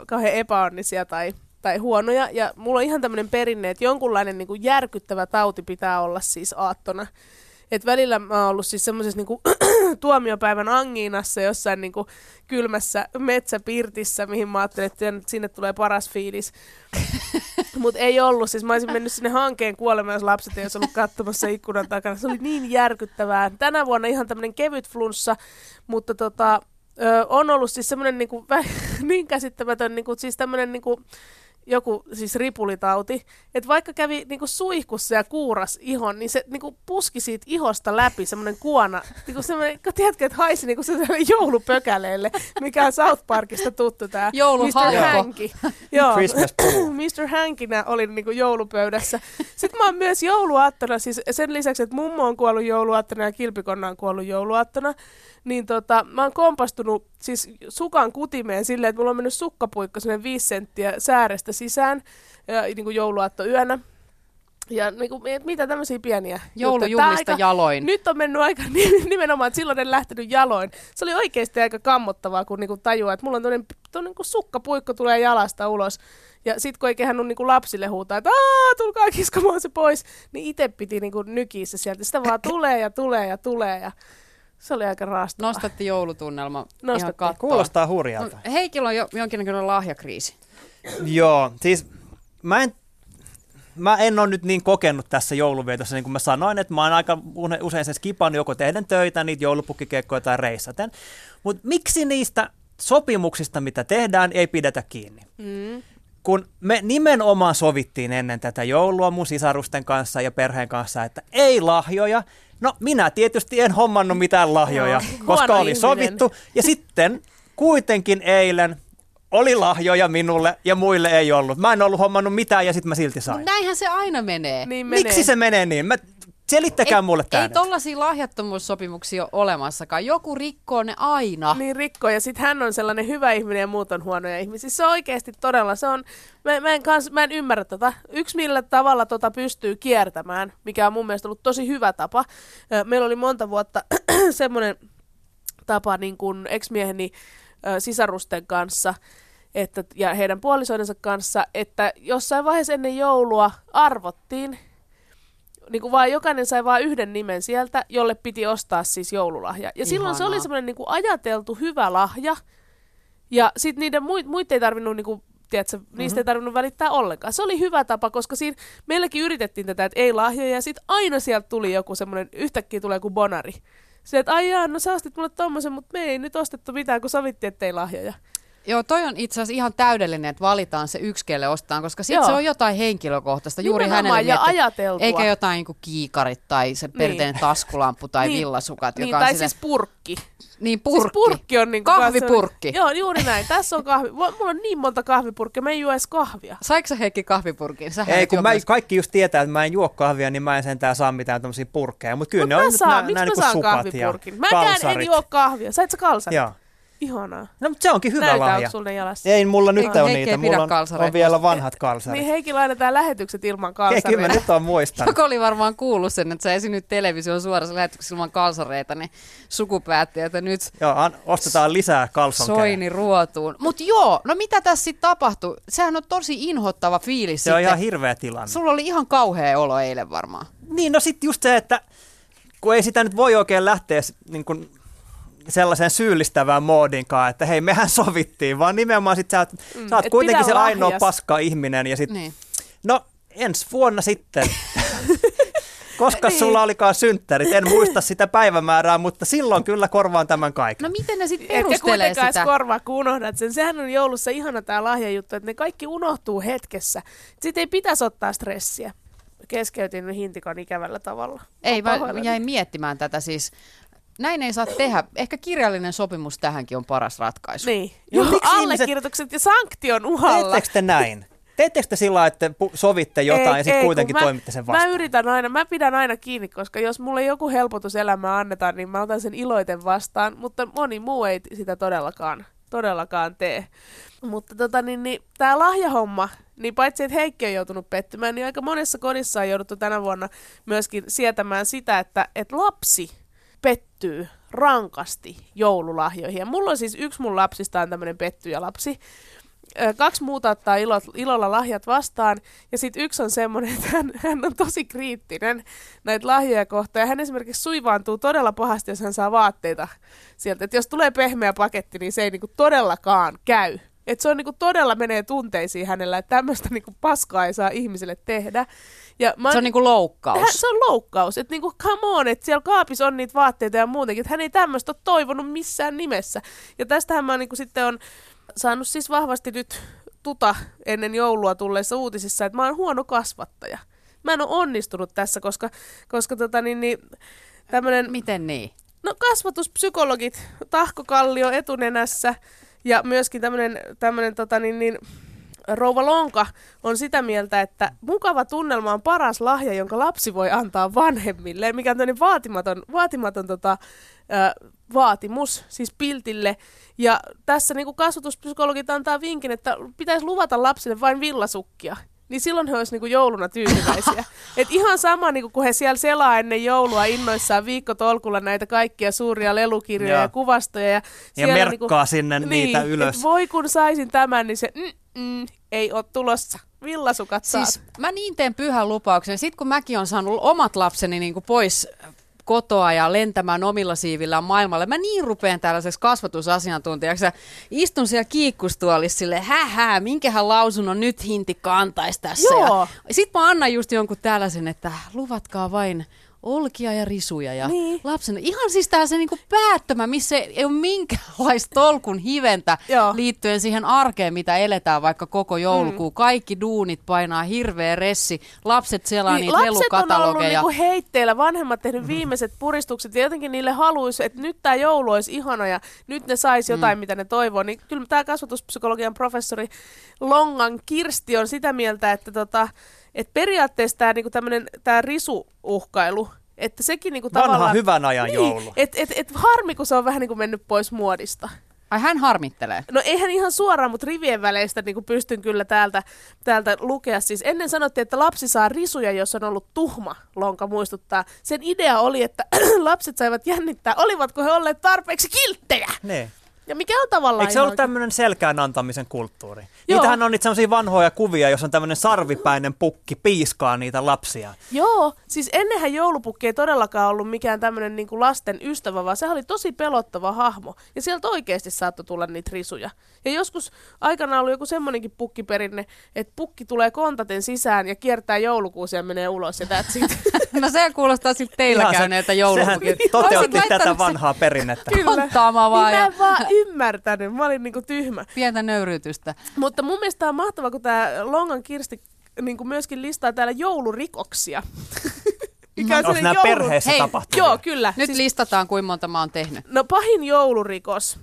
kauhean epäonnisia tai, tai huonoja. Ja mulla on ihan tämmöinen perinne, että jonkunlainen niin kuin järkyttävä tauti pitää olla siis aattona. Et välillä mä oon ollut siis semmoisessa niinku tuomiopäivän angiinassa jossain niinku kylmässä metsäpirtissä, mihin mä ajattelin, että sinne tulee paras fiilis. Mutta ei ollut. Siis mä olisin mennyt sinne hankeen kuolemaan, jos lapset ei olisi ollut katsomassa ikkunan takana. Se oli niin järkyttävää. Tänä vuonna ihan tämmöinen kevyt flunssa, mutta tota, ö, on ollut siis semmoinen niinku, niin käsittämätön, niinku, siis tämmöinen niinku, joku siis ripulitauti, että vaikka kävi niinku suihkussa ja kuuras ihon, niin se niinku puski siitä ihosta läpi semmoinen kuona, niinku semmoinen, kun tiedätkö, että haisi niinku joulupökäleelle, mikä on South Parkista tuttu tämä. Mr. Hanky. Joo. Mr. Hankinä oli niinku joulupöydässä. Sitten mä oon myös jouluaattona, siis sen lisäksi, että mummo on kuollut jouluaattona ja kilpikonna on kuollut jouluaattona, niin tota, mä oon kompastunut siis sukan kutimeen silleen, että mulla on mennyt sukkapuikko sinne viisi senttiä säärestä sisään ja, niin kuin jouluaattoyönä. Ja niin kuin, mitä tämmöisiä pieniä aika- jaloin. Nyt on mennyt aika nimenomaan, että silloin en lähtenyt jaloin. Se oli oikeasti aika kammottavaa, kun niinku tajuaa, että mulla on tuonne niinku sukkapuikko tulee jalasta ulos. Ja sit kun ei kehannut niinku lapsille huutaa, että Aa, tulkaa kiskomaan se pois, niin itse piti niinku nykiä se sieltä. Sitä vaan tulee ja tulee ja tulee ja se oli aika raastavaa. Nostatti joulutunnelma ihan Nostatti. kattoon. Kuulostaa No, hurjalta. Heikillä on jo, jonkinnäköinen lahjakriisi. Joo, siis mä en, mä en ole nyt niin kokenut tässä jouluvietossa, niin kuin mä sanoin, että mä oon aika usein sen skipannut joko tehden töitä, niitä joulupukkikeikkoja tai reissaten. Mutta miksi niistä sopimuksista, mitä tehdään, ei pidetä kiinni? Mm. Kun me nimenomaan sovittiin ennen tätä joulua mun sisarusten kanssa ja perheen kanssa, että ei lahjoja. No minä tietysti en hommannut mitään lahjoja, Joo, koska oli ihminen. sovittu. Ja sitten kuitenkin eilen oli lahjoja minulle ja muille ei ollut. Mä en ollut hommannut mitään ja sitten mä silti No sain. näinhän se aina menee. Niin menee. Miksi se menee niin? Mä, selittäkää mulle Ei tämä. tollaisia lahjattomuussopimuksia ole olemassakaan. Joku rikkoo ne aina. Niin rikko, ja sitten hän on sellainen hyvä ihminen ja muut on huonoja ihmisiä. Se on oikeasti todella, se on, mä, mä, en, kans, mä en ymmärrä tota. Yksi millä tavalla tota pystyy kiertämään, mikä on mun mielestä ollut tosi hyvä tapa. Meillä oli monta vuotta semmoinen tapa niin kuin ex-mieheni sisarusten kanssa, että, ja heidän puolisoidensa kanssa, että jossain vaiheessa ennen joulua arvottiin, niin kuin vaan jokainen sai vain yhden nimen sieltä, jolle piti ostaa siis joululahja. Ja silloin se Ihanaa. oli semmoinen niin kuin ajateltu hyvä lahja, ja sitten niiden muit, muita ei tarvinnut niin kuin, tiedätkö, mm-hmm. niistä ei tarvinnut välittää ollenkaan. Se oli hyvä tapa, koska siinä meilläkin yritettiin tätä, että ei lahjoja, ja sitten aina sieltä tuli joku semmoinen, yhtäkkiä tulee joku bonari. Se, että ai jaa, no sä ostit mulle tommosen, mutta me ei nyt ostettu mitään, kun sovittiin, että ei lahjoja. Joo, toi on itse asiassa ihan täydellinen, että valitaan se yksi, kelle ostetaan, koska sitten se on jotain henkilökohtaista juuri hänelle ja ajateltua. Eikä jotain niin kuin kiikarit tai se perinteinen taskulampu tai Niin. villasukat, Niin, joka on tai silleen, siis purkki. niin purkki. Siis purkki on niin kuin Kahvipurkki. Joo, juuri näin. Tässä on kahvi. Mulla on niin monta kahvipurkkia, mä en juo edes kahvia. Saiko sä Heikki kahvipurkin? Sähän Ei, et kun mä, myös- kaikki just tietää, että mä en juo kahvia, niin mä en sentään saa mitään tämmöisiä purkkeja. Mutta kyllä Mut ne on mä nyt saan, nää- nää mä saan sukat ja kahvipurkin? Mäkään en juo kahvia. Sait sä kalsarit? Joo. Ihanaa. No, mutta se onkin hyvä Näytä, lahja. ne jalassa? Ei mulla nyt Ei, ole Heikki ei niitä, mulla on, on vielä vanhat kalsarit. Niin Heikki laitetaan lähetykset ilman kyllä kalsareita. mä nyt on muistanut. Joko oli varmaan kuullut sen, että sä esinyt television suorassa lähetyksessä ilman kalsareita, niin suku päätti, että nyt Joo, an, ostetaan lisää kalsonkeja. soini ruotuun. Mutta joo, no mitä tässä sitten tapahtui? Sehän on tosi inhottava fiilis Se on sitten. ihan hirveä tilanne. Sulla oli ihan kauhea olo eilen varmaan. Niin, no sitten just se, että kun ei sitä nyt voi oikein lähteä niin kun sellaiseen syyllistävään moodinkaan, että hei, mehän sovittiin, vaan nimenomaan sit sä, oot- sä oot et kuitenkin se ainoa lahjas. paska ihminen ja sit, Niin. no ensi vuonna sitten. Koska Niin. sulla olikaan synttärit, en muista sitä päivämäärää, mutta silloin kyllä korvaan tämän kaiken. No miten ne sitten perustelee sitä? edes korvaa, kun unohdat sen. Sehän on joulussa ihana tämä lahjajuttu, että ne kaikki unohtuu hetkessä. Sitten ei pitäisi ottaa stressiä. Keskeytin hintikon ikävällä tavalla. Ei, mä pahoillani. jäin miettimään tätä siis. Näin ei saa tehdä. Ehkä kirjallinen sopimus tähänkin on paras ratkaisu. Niin. Joo, Joo, miksi ihmiset- allekirjoitukset ja sanktion uhalla. Teettekö te näin? Teettekö te sillä että sovitte jotain ja sitten kuitenkin mä, toimitte sen vastaan? Mä yritän aina, mä pidän aina kiinni, koska jos mulle joku helpotus elämää annetaan, niin mä otan sen iloiten vastaan, mutta moni muu ei sitä todellakaan, todellakaan tee. Mutta tota, niin, niin, tämä lahjahomma, niin paitsi että Heikki on joutunut pettymään, niin aika monessa kodissa on jouduttu tänä vuonna myöskin sietämään sitä, että, että lapsi pettyy rankasti joululahjoihin. Ja mulla on siis yksi mun lapsista on tämmöinen pettyjä lapsi. Kaksi muuta ottaa ilo, ilolla lahjat vastaan, ja sitten yksi on semmoinen, että hän, hän on tosi kriittinen näitä lahjoja kohtaan, ja hän esimerkiksi suivaantuu todella pahasti, jos hän saa vaatteita sieltä. Että jos tulee pehmeä paketti, niin se ei niinku todellakaan käy. Että se on niinku todella menee tunteisiin hänellä, että tämmöistä niinku paskaa ei saa ihmiselle tehdä. Ja mä, Se on niinku loukkaus. hän, se on loukkaus. Että niinku, come on, että siellä kaapissa on niitä vaatteita ja muutenkin. Että hän ei tämmöistä ole toivonut missään nimessä. Ja tästähän mä niinku sitten on saanut siis vahvasti nyt tuta ennen joulua tulleissa uutisissa, että mä oon huono kasvattaja. Mä en ole onnistunut tässä, koska, koska tota niin, niin tämmönen, Miten niin? no kasvatuspsykologit, Tahko Kallio etunenässä ja myöskin tämmönen, tämmönen tota niin, niin Rouva Lonka on sitä mieltä, että mukava tunnelma on paras lahja, jonka lapsi voi antaa vanhemmille, mikä on tämmöinen vaatimaton, vaatimaton tota, ö, vaatimus, siis piltille. Ja tässä niin kasvatuspsykologit antaa vinkin, että pitäisi luvata lapsille vain villasukkia. Niin silloin he olisivat niin jouluna tyytyväisiä. Et ihan sama, niin kun he siellä selaa ennen joulua innoissaan viikkotolkulla näitä kaikkia suuria lelukirjoja Joo. ja kuvastoja. Ja, Ja siellä merkkaa sinne niin, niitä et ylös. voi kun saisin tämän, niin se mm, mm, ei ole tulossa. Villasukat Siis saat. mä niin teen pyhän lupauksen. Sitten kun mäkin on saanut omat lapseni niin kuin pois kotoa ja lentämään omilla siivillään maailmalle. Mä niin rupean tällaiseksi kasvatusasiantuntijaksi ja istun siellä kiikkustuolissa sille, hähää, minkähän lausunnon nyt hinti kantaisi tässä. Joo. Ja sit mä annan just jonkun tällaisen, että luvatkaa vain olkia ja risuja ja Niin. lapsen. Ihan siis tää se niinku päättömä, missä ei ole minkäänlaista tolkun hiventä liittyen siihen arkeen, mitä eletään vaikka koko joulukuu. Mm. Kaikki duunit painaa hirveä ressi, lapset selaa niin, niitä lapset on ollut niinku heitteillä, vanhemmat tehnyt viimeiset puristukset ja jotenkin niille haluaisi, että nyt tämä joulu olisi ihana ja nyt ne sais jotain, mm. mitä ne toivoo. Niin kyllä tämä kasvatuspsykologian professori Longan Kirsti on sitä mieltä, että tota, et periaatteessa tämä niinku tää risuuhkailu, että sekin niinku Vanha tavallaan... hyvän ajan joulu. Niin, et, et, et harmi, kun se on vähän niinku mennyt pois muodista. Ai hän harmittelee. No eihän ihan suoraan, mutta rivien väleistä niin pystyn kyllä täältä, täältä lukea. Siis ennen sanottiin, että lapsi saa risuja, jos on ollut tuhma, lonka muistuttaa. Sen idea oli, että lapset saivat jännittää, olivatko he olleet tarpeeksi kilttejä. Niin. Ja mikä on tavallaan Eikö se ollut tämmöinen selkään antamisen kulttuuri? Joo. Niitähän on niitä semmoisia vanhoja kuvia, jos on tämmöinen sarvipäinen pukki piiskaa niitä lapsia. Joo, siis ennenhän joulupukki ei todellakaan ollut mikään tämmöinen niin lasten ystävä, vaan se oli tosi pelottava hahmo. Ja sieltä oikeasti saattoi tulla niitä risuja. Ja joskus aikana oli joku semmoinenkin pukkiperinne, että pukki tulee kontaten sisään ja kiertää joulukuusi ja menee ulos ja that's it. No se kuulostaa sitten teillä Ihan käyneeltä Sehän joulupukin. toteutti tätä vanhaa perinnettä. Konttaamaan vaan Niin mä ja en vaan ymmärtänyt, mä olin niinku tyhmä. pientä nöyryytystä. Mutta mun mielestä on mahtavaa, kun tämä Longan Kirsti niinku myöskin listaa täällä joulurikoksia. Mikä Onko sellainen nämä perheessä Hei, tapahtuvia? Joo, kyllä. Nyt siis... listataan, kuinka monta mä oon tehnyt. No pahin joulurikos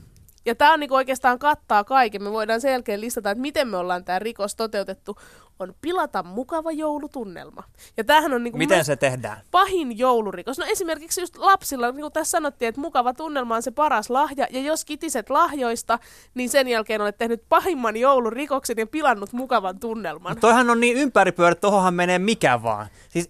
Ja tämä niinku oikeastaan kattaa kaiken. Me voidaan sen jälkeen listata, että miten me ollaan tämä rikos toteutettu. On pilata mukava joulutunnelma. Ja tämähän on niinku Miten se tehdään? pahin joulurikos. No esimerkiksi just lapsilla, niin kuin tässä sanottiin, että mukava tunnelma on se paras lahja. Ja jos kitiset lahjoista, niin sen jälkeen olet tehnyt pahimman joulurikoksen ja pilannut mukavan tunnelman. Mut toihan on niin ympäripyörä, tohonhan menee mikä vaan. Siis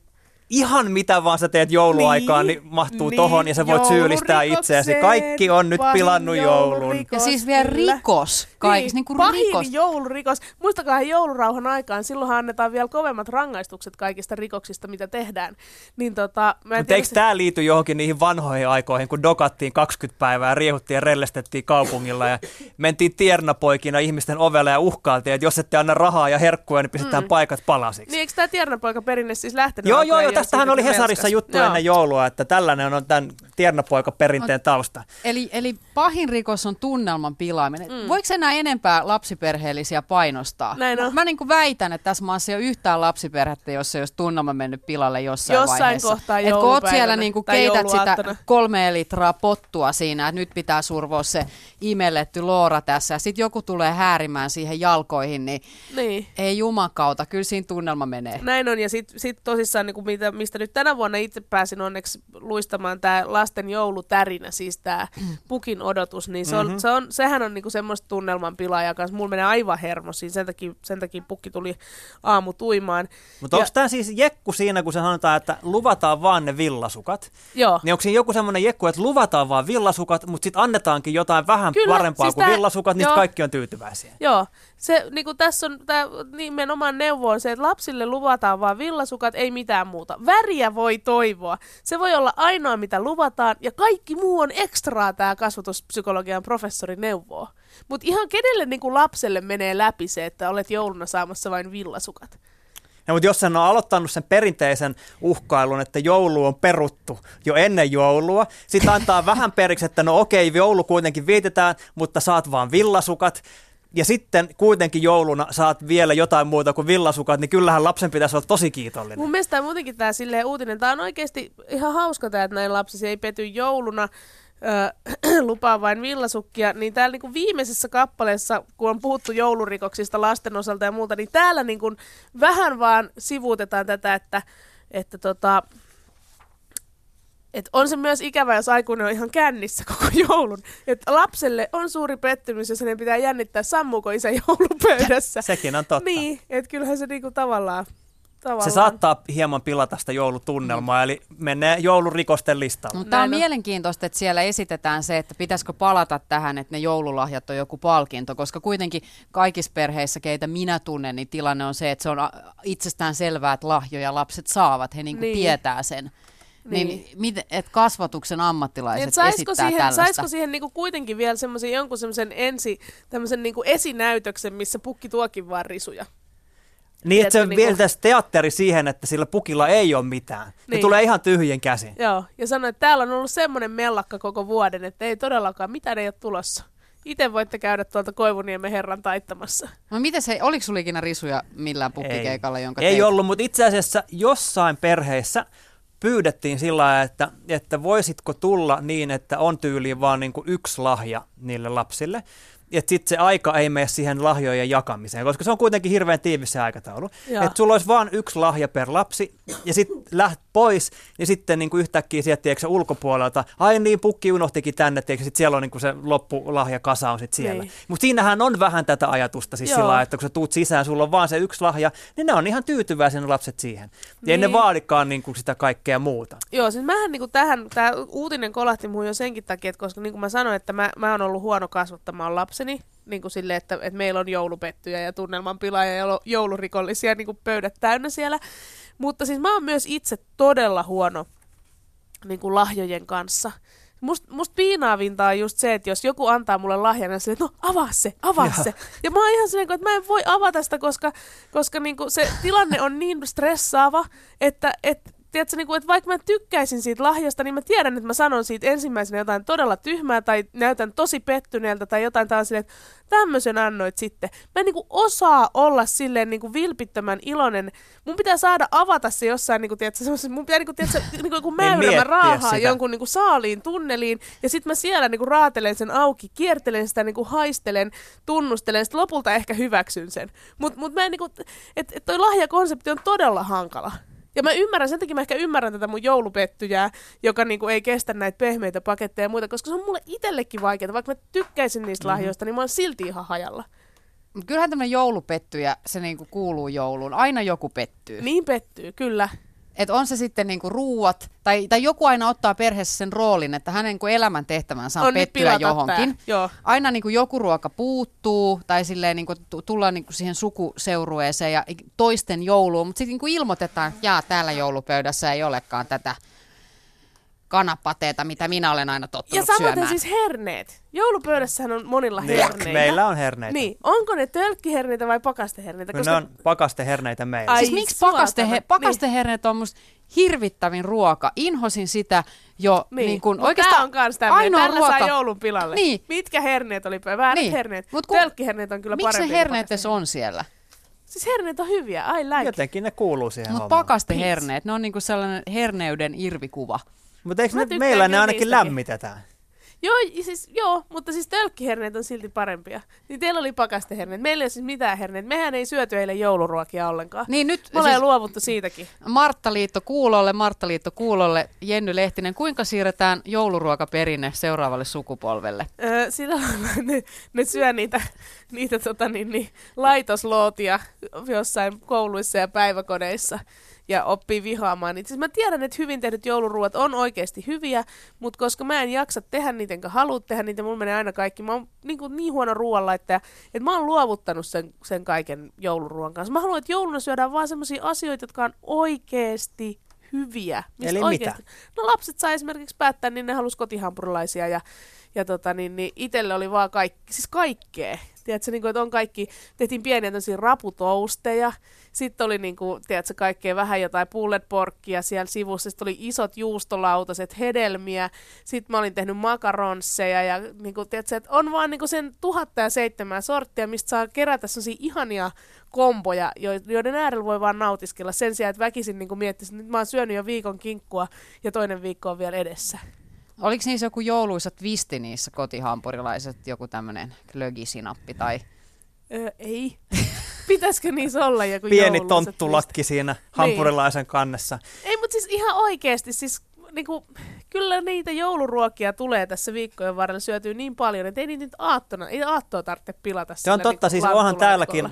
ihan mitä vaan sä teet jouluaikaan, niin, Niin, mahtuu niin, tohon ja sä voit syyllistää itseäsi. Kaikki on nyt pilannut joulun. Ja siis vielä kyllä. rikos kaikissa, niin kuin pahin rikos. joulurikos. Muistakaa joulurauhan aikaan, silloinhan annetaan vielä kovemmat rangaistukset kaikista rikoksista, mitä tehdään. Niin tota, mä Mutta tiedä, eikö tämä liity johonkin niihin vanhoihin aikoihin, kun dokattiin 20 päivää ja riehuttiin ja rellestettiin kaupungilla ja mentiin tiernapoikina ihmisten ovelle ja uhkailtiin, että jos ette anna rahaa ja herkkuja, niin pistetään mm. paikat palasiksi. Niin eikö tämä tiernapoika perinne siis lähtenyt? Joo, joo, joo, jo tästähän oli Hesarissa juttu Joo. ennen joulua, että tällainen on tämän tiernapoika-perinteen tausta. Eli, eli pahin rikos on tunnelman pilaaminen. Mm. Voiko enää enempää lapsiperheellisiä painostaa? Näin on. Mä, mä niin kuin väitän, että tässä maassa ei ole yhtään lapsiperhettä, jossa ei olisi tunnelma mennyt pilalle jossain, Jossain vaiheessa. kohtaa Et kun oot siellä niin kuin keität sitä kolme litraa pottua siinä, että nyt pitää survoa se imelletty loora tässä, ja sitten joku tulee häärimään siihen jalkoihin, niin Niin. ei jumakauta, kyllä siinä tunnelma menee. Näin on, ja sitten sit tosissaan, niin kuin mitä, mistä nyt tänä vuonna itse pääsin onneksi luistamaan, tämä lasten joulutärinä, siis tämä pukin odotus, niin se on, mm-hmm. se on, sehän on niinku semmoista tunnelman pilaaja kanssa. Mulla menee aivan hermo, siinä sen takia, sen takia pukki tuli aamu tuimaan. Mutta onko tämä siis jekku siinä, kun se sanotaan, että luvataan vaan ne villasukat? Joo. Niin onko siinä joku semmoinen jekku, että luvataan vaan villasukat, mutta sitten annetaankin jotain vähän Kyllä, parempaa siis kuin tää- villasukat, niin kaikki on tyytyväisiä. Joo, se, niin kuin tässä on tämä nimenomaan neuvo on se, että lapsille luvataan vaan villasukat, ei mitään muuta. Väriä voi toivoa. Se voi olla ainoa, mitä luvataan, ja kaikki muu on ekstraa tämä kasvatuspsykologian professori neuvoo. Mutta ihan kenelle niin kuin lapselle menee läpi se, että olet jouluna saamassa vain villasukat? Ja, mutta jos sen on aloittanut sen perinteisen uhkailun, että joulu on peruttu jo ennen joulua, sitten antaa vähän periksi, että no okei, joulu kuitenkin vietetään, mutta saat vaan villasukat, ja sitten kuitenkin jouluna saat vielä jotain muuta kuin villasukat, niin kyllähän lapsen pitäisi olla tosi kiitollinen. Mun mielestä muutenkin tämä silleen uutinen, tämä on oikeasti ihan hauska tämä, että näin lapsi ei pety jouluna, ö, lupaa vain villasukkia, niin täällä niinku viimeisessä kappaleessa, kun on puhuttu joulurikoksista lasten osalta ja muuta, niin täällä niinku vähän vaan sivuutetaan tätä, että, että tota, et on se myös ikävä, jos aikuinen on ihan kännissä koko joulun. Et lapselle on suuri pettymys, jos hänen pitää jännittää, sammuuko isä joulupöydässä. Sekin on totta. Niin, että kyllähän se niinku tavallaan, tavallaan... Se saattaa hieman pilata sitä joulutunnelmaa, eli menee joulurikosten listalle. Mutta tämä on mielenkiintoista, että siellä esitetään se, että pitäisikö palata tähän, että ne joululahjat on joku palkinto, koska kuitenkin kaikissa perheissä, keitä minä tunnen, niin tilanne on se, että se on itsestään selvää, että lahjoja lapset saavat, he niinku Niin. tietää sen. Niin, Niin. niin että kasvatuksen ammattilaiset Niin, et saisiko esittää siihen, tällaista. saisiko siihen niinku kuitenkin vielä semmoisen jonkun semmoisen ensi, tämmöisen niinku esinäytöksen, missä pukki tuokin vaan risuja? Niin, että se niinku- tässä teatteri siihen, että sillä pukilla ei ole mitään. Ne Niin. tulee ihan tyhjien käsin. Joo, ja sanoi, että täällä on ollut semmoinen mellakka koko vuoden, että ei todellakaan, mitään ei ole tulossa. Itse voitte käydä tuolta Koivuniemen herran taittamassa. No miten se, oliko sulla ikinä risuja millään pukkikeikalla, jonka Ei teit? ollut, mutta itse asiassa jossain perheissä pyydettiin sillä lailla, että, että voisitko tulla niin, että on tyyliin vaan niin kuin yksi lahja niille lapsille. Että sitten se aika ei mene siihen lahjojen jakamiseen, koska se on kuitenkin hirveän tiivis se aikataulu. Että sulla olisi vain yksi lahja per lapsi, ja sitten läht pois, ja sitten niin kuin yhtäkkiä sieltä tiedätkö, ulkopuolelta, ai niin, pukki unohtikin tänne, sitten siellä on niin kuin se loppulahjakasa on sitten siellä. Niin. Mutta siinähän on vähän tätä ajatusta siis Joo. sillä että kun sä tuut sisään, sulla on vaan se yksi lahja, niin ne on ihan tyytyväisiä ne lapset siihen. Ja ei ne Niin. vaadikaan niin kuin sitä kaikkea muuta. Joo, siis mähän niinku tähän, tämä uutinen kolahti muuhun jo senkin takia, että koska niin kuin mä sanoin, että mä, mä oon ollut huono kasvattamaan lapseni, niin kuin silleen, että, että meillä on joulupettyjä ja tunnelman pilaajia ja joulurikollisia niin kuin pöydät täynnä siellä. Mutta siis mä oon myös itse todella huono niin kuin lahjojen kanssa. Musta must piinaavinta on just se, että jos joku antaa mulle lahjan, niin silleen, että no avaa se, avaa Joo. se. Ja mä oon ihan silleen, että mä en voi avata sitä, koska, koska niinku se tilanne on niin stressaava, että et, tiedätkö, niin kuin, että vaikka mä tykkäisin siitä lahjasta, niin mä tiedän, että mä sanon siitä ensimmäisenä jotain todella tyhmää tai näytän tosi pettyneeltä tai jotain taas silleen, että tämmöisen annoit sitten. Mä en niin kuin, osaa olla silleen niin kuin, vilpittömän iloinen. Mun pitää saada avata se jossain, niin kuin, tiedätkö, mun pitää niin kuin, tiedätkö, niin kuin, kun mäyrä, mä sitä. jonkun niin kuin, saaliin tunneliin ja sitten mä siellä niin kuin, raatelen sen auki, kiertelen sitä, niin kuin, haistelen, tunnustelen, sitten lopulta ehkä hyväksyn sen. Mutta mut mä en niin kuin, että et toi lahjakonsepti on todella hankala. Ja mä ymmärrän, sen takia mä ehkä ymmärrän tätä mun joulupettyjää, joka niinku ei kestä näitä pehmeitä paketteja ja muita, koska se on mulle itsellekin vaikeaa. Vaikka mä tykkäisin niistä mm-hmm. lahjoista, niin mä oon silti ihan hajalla. Kyllähän tämmöinen joulupettyjä, se niinku kuuluu jouluun. Aina joku pettyy. Niin pettyy, kyllä. Et on se sitten niinku ruuat, tai, tai joku aina ottaa perheessä sen roolin, että hänen niinku elämän tehtävänsä on, On pettyä johonkin. Aina niinku joku ruoka puuttuu, tai silleen niinku tu- tullaan niinku siihen sukuseurueeseen ja toisten jouluun, mutta sitten niinku ilmoitetaan, että jaa, täällä joulupöydässä ei olekaan tätä kanapateeta, mitä minä olen aina Ja tottunut samaten syömään. siis herneet. Joulupöydässähän on monilla Niin, herneitä. meillä on herneitä. Niin, onko ne tölkkiherneitä vai pakasteherneitä? No, ne on pakasteherneitä meillä. Ai, Siis miksi pakastehe, Niin. pakasteherneet on musta hirvittävin ruoka. Inhosin sitä jo Niin, niin kun Mut oikeastaan on kans ainoa Tällä ruoka. saa joulun pilalle. Niin. Mitkä herneet oli? Väärät Niin. herneet. Mut kun- Tölkkiherneet on kyllä Miksi parempi. ne herneet edes on siellä? Siis herneet on hyviä, I like. Jotenkin ne kuuluu siihen Mutta hommaan. pakasteherneet, ne on niinku sellainen herneyden irvikuva. Mutta eikö ne, tykkään meillä ne ainakin niistäkin. lämmitetään? Joo, siis, joo, mutta siis tölkkiherneet on silti parempia. Niin teillä oli pakasteherneet. Meillä ei ole siis mitään herneet. Mehän ei syöty eilen jouluruokia ollenkaan. Niin nyt Me siis luovuttu siitäkin. Martta-liitto Kuulolle, Martta-liitto Kuulolle, Jenny Lehtinen, kuinka siirretään jouluruokaperinne seuraavalle sukupolvelle? Öö, sillä ne, ne syö niitä, niitä tota, niin, niin, laitoslootia jossain kouluissa ja päiväkodeissa ja oppii vihaamaan niitä. Siis mä tiedän, että hyvin tehdyt jouluruuat on oikeasti hyviä, mutta koska mä en jaksa tehdä niitä enkä halua tehdä niitä, mulla menee aina kaikki. Mä oon niin, kuin, niin huono ruoanlaittaja, että mä oon luovuttanut sen, sen kaiken jouluruoan kanssa. Mä haluan, että jouluna syödään vaan sellaisia asioita, jotka on oikeasti hyviä. Mistä Eli oikeasti- mitä? No lapset sai esimerkiksi päättää, niin ne halusi kotihampurilaisia ja, ja tota, niin, niin itselle oli vaan kaikki, siis kaikkea. Tiedätkö, niin kuin, että on kaikki, tehtiin pieniä tämmöisiä raputousteja, sitten oli niin kuin, tiedätkö, kaikkea vähän jotain pulletporkkia siellä sivussa, sitten oli isot juustolautaset, hedelmiä, sitten mä olin tehnyt makaronsseja ja niin kuin, tiedätkö, että on vaan niin kuin sen tuhatta ja seitsemän sorttia, mistä saa kerätä sellaisia ihania komboja, jo- joiden äärellä voi vaan nautiskella sen sijaan, että väkisin niin miettisin, että nyt mä oon syönyt jo viikon kinkkua ja toinen viikko on vielä edessä. Oliko niissä joku jouluisa twisti niissä kotihampurilaiset, joku tämmöinen klögisinappi tai... Öö, ei. Pitäisikö niissä olla joku Pieni tonttulakki siinä hampurilaisen kannessa. twist? Ei, mutta siis ihan oikeasti, siis niinku, kyllä niitä jouluruokia tulee tässä viikkojen varrella syötyä niin paljon, että ei niitä nyt aattona, ei aattoa tarvitse pilata Se on totta, niinku siis onhan täälläkin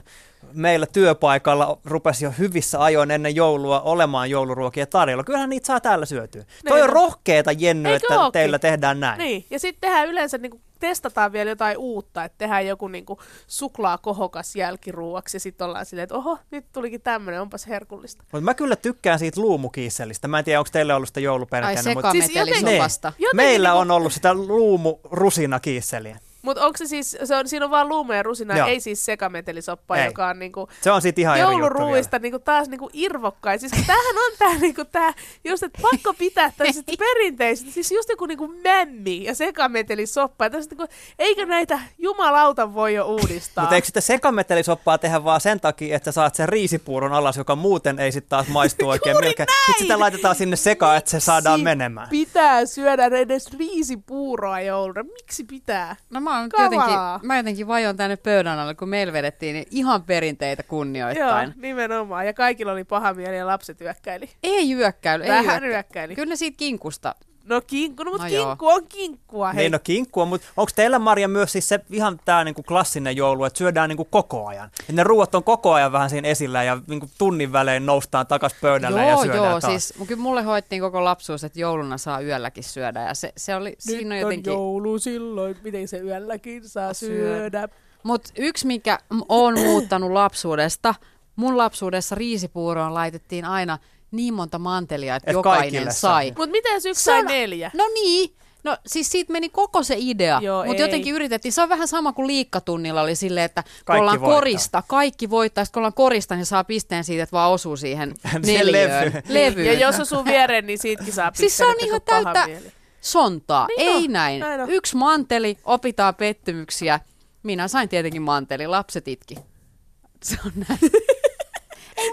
meillä työpaikalla rupesi jo hyvissä ajoin ennen joulua olemaan jouluruokia tarjolla. Kyllähän niitä saa täällä syötyä. Toi on on. rohkeeta, Jenny, Eikö että ookin? teillä tehdään näin. Niin, ja sitten tehdään yleensä, niinku, testataan vielä jotain uutta, että tehdään joku niinku, suklaakohokas jälkiruuaksi, ja sitten ollaan silleen, että oho, nyt tulikin tämmöinen, onpas herkullista. Mutta mä kyllä tykkään siitä luumukiisselistä. Mä en tiedä, onko teille ollut sitä Ai jouluperinteellä. mutta Siis jotenkin- sekametelisopasta. Jotenkin meillä niinku- on ollut sitä luumurusinakiisseliä. Mutta onko se siis, se on, siinä on vaan luume ja rusina, Joo. ei siis sekametelisoppa, Ei. joka on niinku Se on sitten ihan eri juttu jouluruuista niinku taas niinku irvokkain. Siis tämähän on tää, niinku tää just, että pakko pitää tällaiset perinteiset, siis just joku niinku mämmi ja sekametelisoppa. Ja niinku, eikö näitä jumalauta voi jo uudistaa? Mutta eikö sitä sekametelisoppaa tehdä vaan sen takia, että sä saat sen riisipuuron alas, joka muuten ei sitten taas maistu oikein näin! Sitten sitä laitetaan sinne sekaan, että se saadaan menemään. pitää syödä edes riisipuuroa jouluna? Miksi pitää? No mä, oon Kamalaa. jotenkin, mä jotenkin vajon tänne pöydän alle, kun meillä vedettiin niin ihan perinteitä kunnioittain. Joo, nimenomaan. Ja kaikilla oli paha mieli ja lapset yökkäili. Ei yökkäily, ei Vähän yökkäily. yökkäili. Kyllä ne siitä kinkusta. No kinkku, no, mutta No no joo. kinkku on kinkkua. Hei. Niin no kinkkua, mutta onko teillä Marja myös siis se ihan tämä niinku klassinen joulu, että syödään niinku koko ajan? Et ne ruuat on koko ajan vähän siinä esillä ja niinku tunnin välein noustaan takas pöydälle ja Joo, syödään joo, taas. siis kyllä mulle hoittiin koko lapsuus, että jouluna saa yölläkin syödä ja se, se oli, Nyt siinä on on jotenkin... joulu silloin, miten se yölläkin saa Syödä. syödä. Mutta yksi, mikä on muuttanut lapsuudesta, mun lapsuudessa riisipuuroon laitettiin aina niin monta mantelia, että Et jokainen sai. Mutta miten jos yksi sai neljä? No niin, No siis siitä meni koko se idea, mutta jotenkin yritettiin. Se on vähän sama kuin liikkatunnilla oli silleen, että kun Kaikki ollaan voittaa. korista, kaikki voittaa. Sitten kun ollaan korista, niin saa pisteen siitä, että vaan osuu siihen neljöön. levyyn. levyyn. Ja jos osuu viereen, niin siitäkin saa Siis se on pisteen, ihan kun täyttä mieli. sontaa. Niin Ei on, näin. näin on. Yksi manteli, opitaan pettymyksiä. Minä sain tietenkin manteli, lapset itki. Se on näin.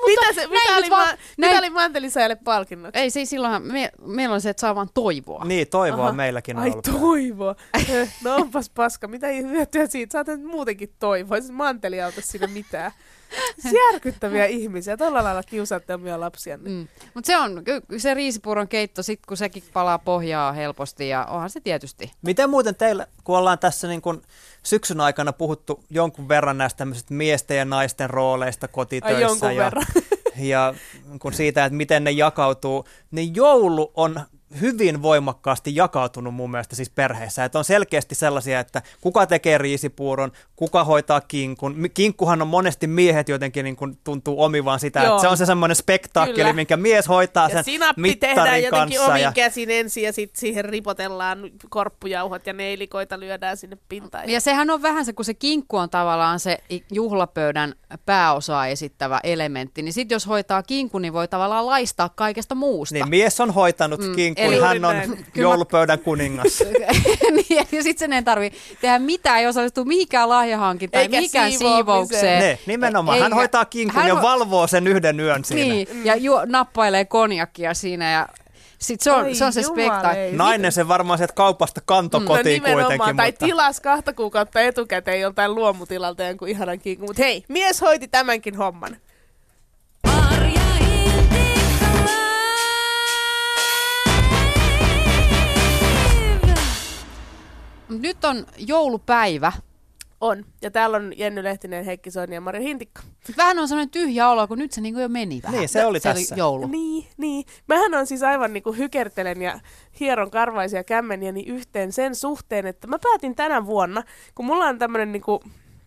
Mutta Mitä, se, mitä, oli, vaan- ma- näin- mitä oli Mantelisäjälle palkinnot? Ei, siis silloinhan me, meillä on se, että saa vaan toivoa. Niin, toivoa Aha. meilläkin on Ai ollut. toivo. Eh, no onpas paska. Mitä hyötyä siitä? Nyt muutenkin toivoa. Se manteli auta siinä mitään. Järkyttäviä ihmisiä. Tällä lailla kiusaatte omia lapsianne. Mm. Mutta se on se riisipuuron keitto, sit kun sekin palaa pohjaa helposti ja onhan se tietysti. Miten muuten teillä, kun ollaan tässä niin kun syksyn aikana puhuttu jonkun verran näistä tämmöisistä miesten ja naisten rooleista kotitöissä Ai ja, verran. ja kun siitä, että miten ne jakautuu, niin joulu on hyvin voimakkaasti jakautunut mun mielestä siis perheessä. Että on selkeästi sellaisia, että kuka tekee riisipuuron, kuka hoitaa kinkun. Kinkkuhan on monesti miehet jotenkin niin kuin tuntuu omivaan sitä, Joo. että se on se semmoinen spektaakkeli, Kyllä. minkä mies hoitaa Ja sen sinappi tehdään jotenkin kanssa. omin ja, käsin ensin ja sitten siihen ripotellaan korppujauhot ja neilikoita lyödään sinne pintaan. Ja sehän on vähän se, kun se kinkku on tavallaan se juhlapöydän pääosaa esittävä elementti, niin sitten jos hoitaa kinkku, niin voi tavallaan laistaa kaikesta muusta. niin mies on hoitanut mm, kinkun, eli- hän on näin. joulupöydän kuningas. niin, ja sitten sen ei tarvi tehdä mitään, ei osallistu mihinkään lahjahankintaan, Eikä mihinkään siivoukseen. Ne, nimenomaan. Hän Eikä- hoitaa kinkun hän ja ho- valvoo sen yhden yön siinä. Niin, ja juo, nappailee konjakkia siinä ja sit se on, Ai se, on se jumalei. spektaakeli. Nainen se varmaan sieltä kaupasta kanto No kotiin nimenomaan, kuitenkin. tai mutta... tilas kahta kuukautta etukäteen joltain luomutilalta jonkun ihanan kinkun. Mutta hei, mies hoiti tämänkin homman. Nyt on joulupäivä. On. Ja täällä on Jenny Lehtinen, Heikki Soini ja Mari Hintikka. Vähän on sellainen tyhjä olo, kun nyt se niinku jo meni vähän. Niin, se oli se tässä. Oli joulu. Niin, niin. Mähän on siis aivan niinku hykertelen ja hieron karvaisia kämmeniäni yhteen sen suhteen, että mä päätin tänä vuonna, kun mulla on tämmönen niinku,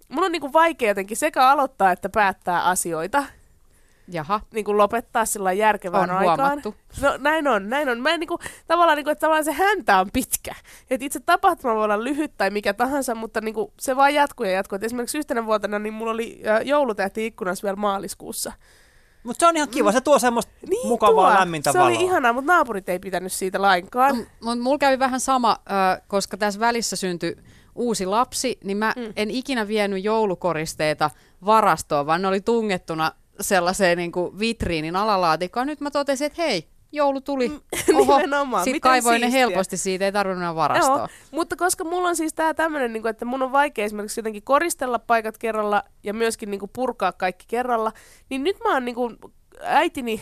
mulla on niinku vaikea jotenkin sekä aloittaa että päättää asioita, Jaha. niin kuin lopettaa sillä järkevään On aikaan. huomattu. No näin on, näin on. Mä en niinku, tavallaan, niinku, että tavallaan se häntä on pitkä. Et itse tapahtuma voi olla lyhyt tai mikä tahansa, mutta niinku, se vaan jatkuu ja jatkuu. Et esimerkiksi yhtenä vuotena niin mulla oli äh, joulutähti ikkunassa vielä maaliskuussa. Mutta se on ihan kiva, se tuo semmoista Niin mukavaa tuo. lämmintä Se valoa. oli ihanaa, mutta naapurit ei pitänyt siitä lainkaan. M- Mut mulla kävi vähän sama, koska tässä välissä syntyi uusi lapsi, niin mä mm. en ikinä vienyt joulukoristeita varastoon, vaan ne oli tungettuna sellaiseen niin kuin vitriinin alalaatikkoon. Nyt mä totesin, että hei, joulu tuli. Nimenomaan, Sitten miten kaivoin ne helposti siitä, ei tarvinnut enää varastoa. Joo, mutta koska mulla on siis tää tämmönen, niin että mun on vaikea esimerkiksi jotenkin koristella paikat kerralla ja myöskin niin purkaa kaikki kerralla, niin nyt mä oon niin kuin, äitini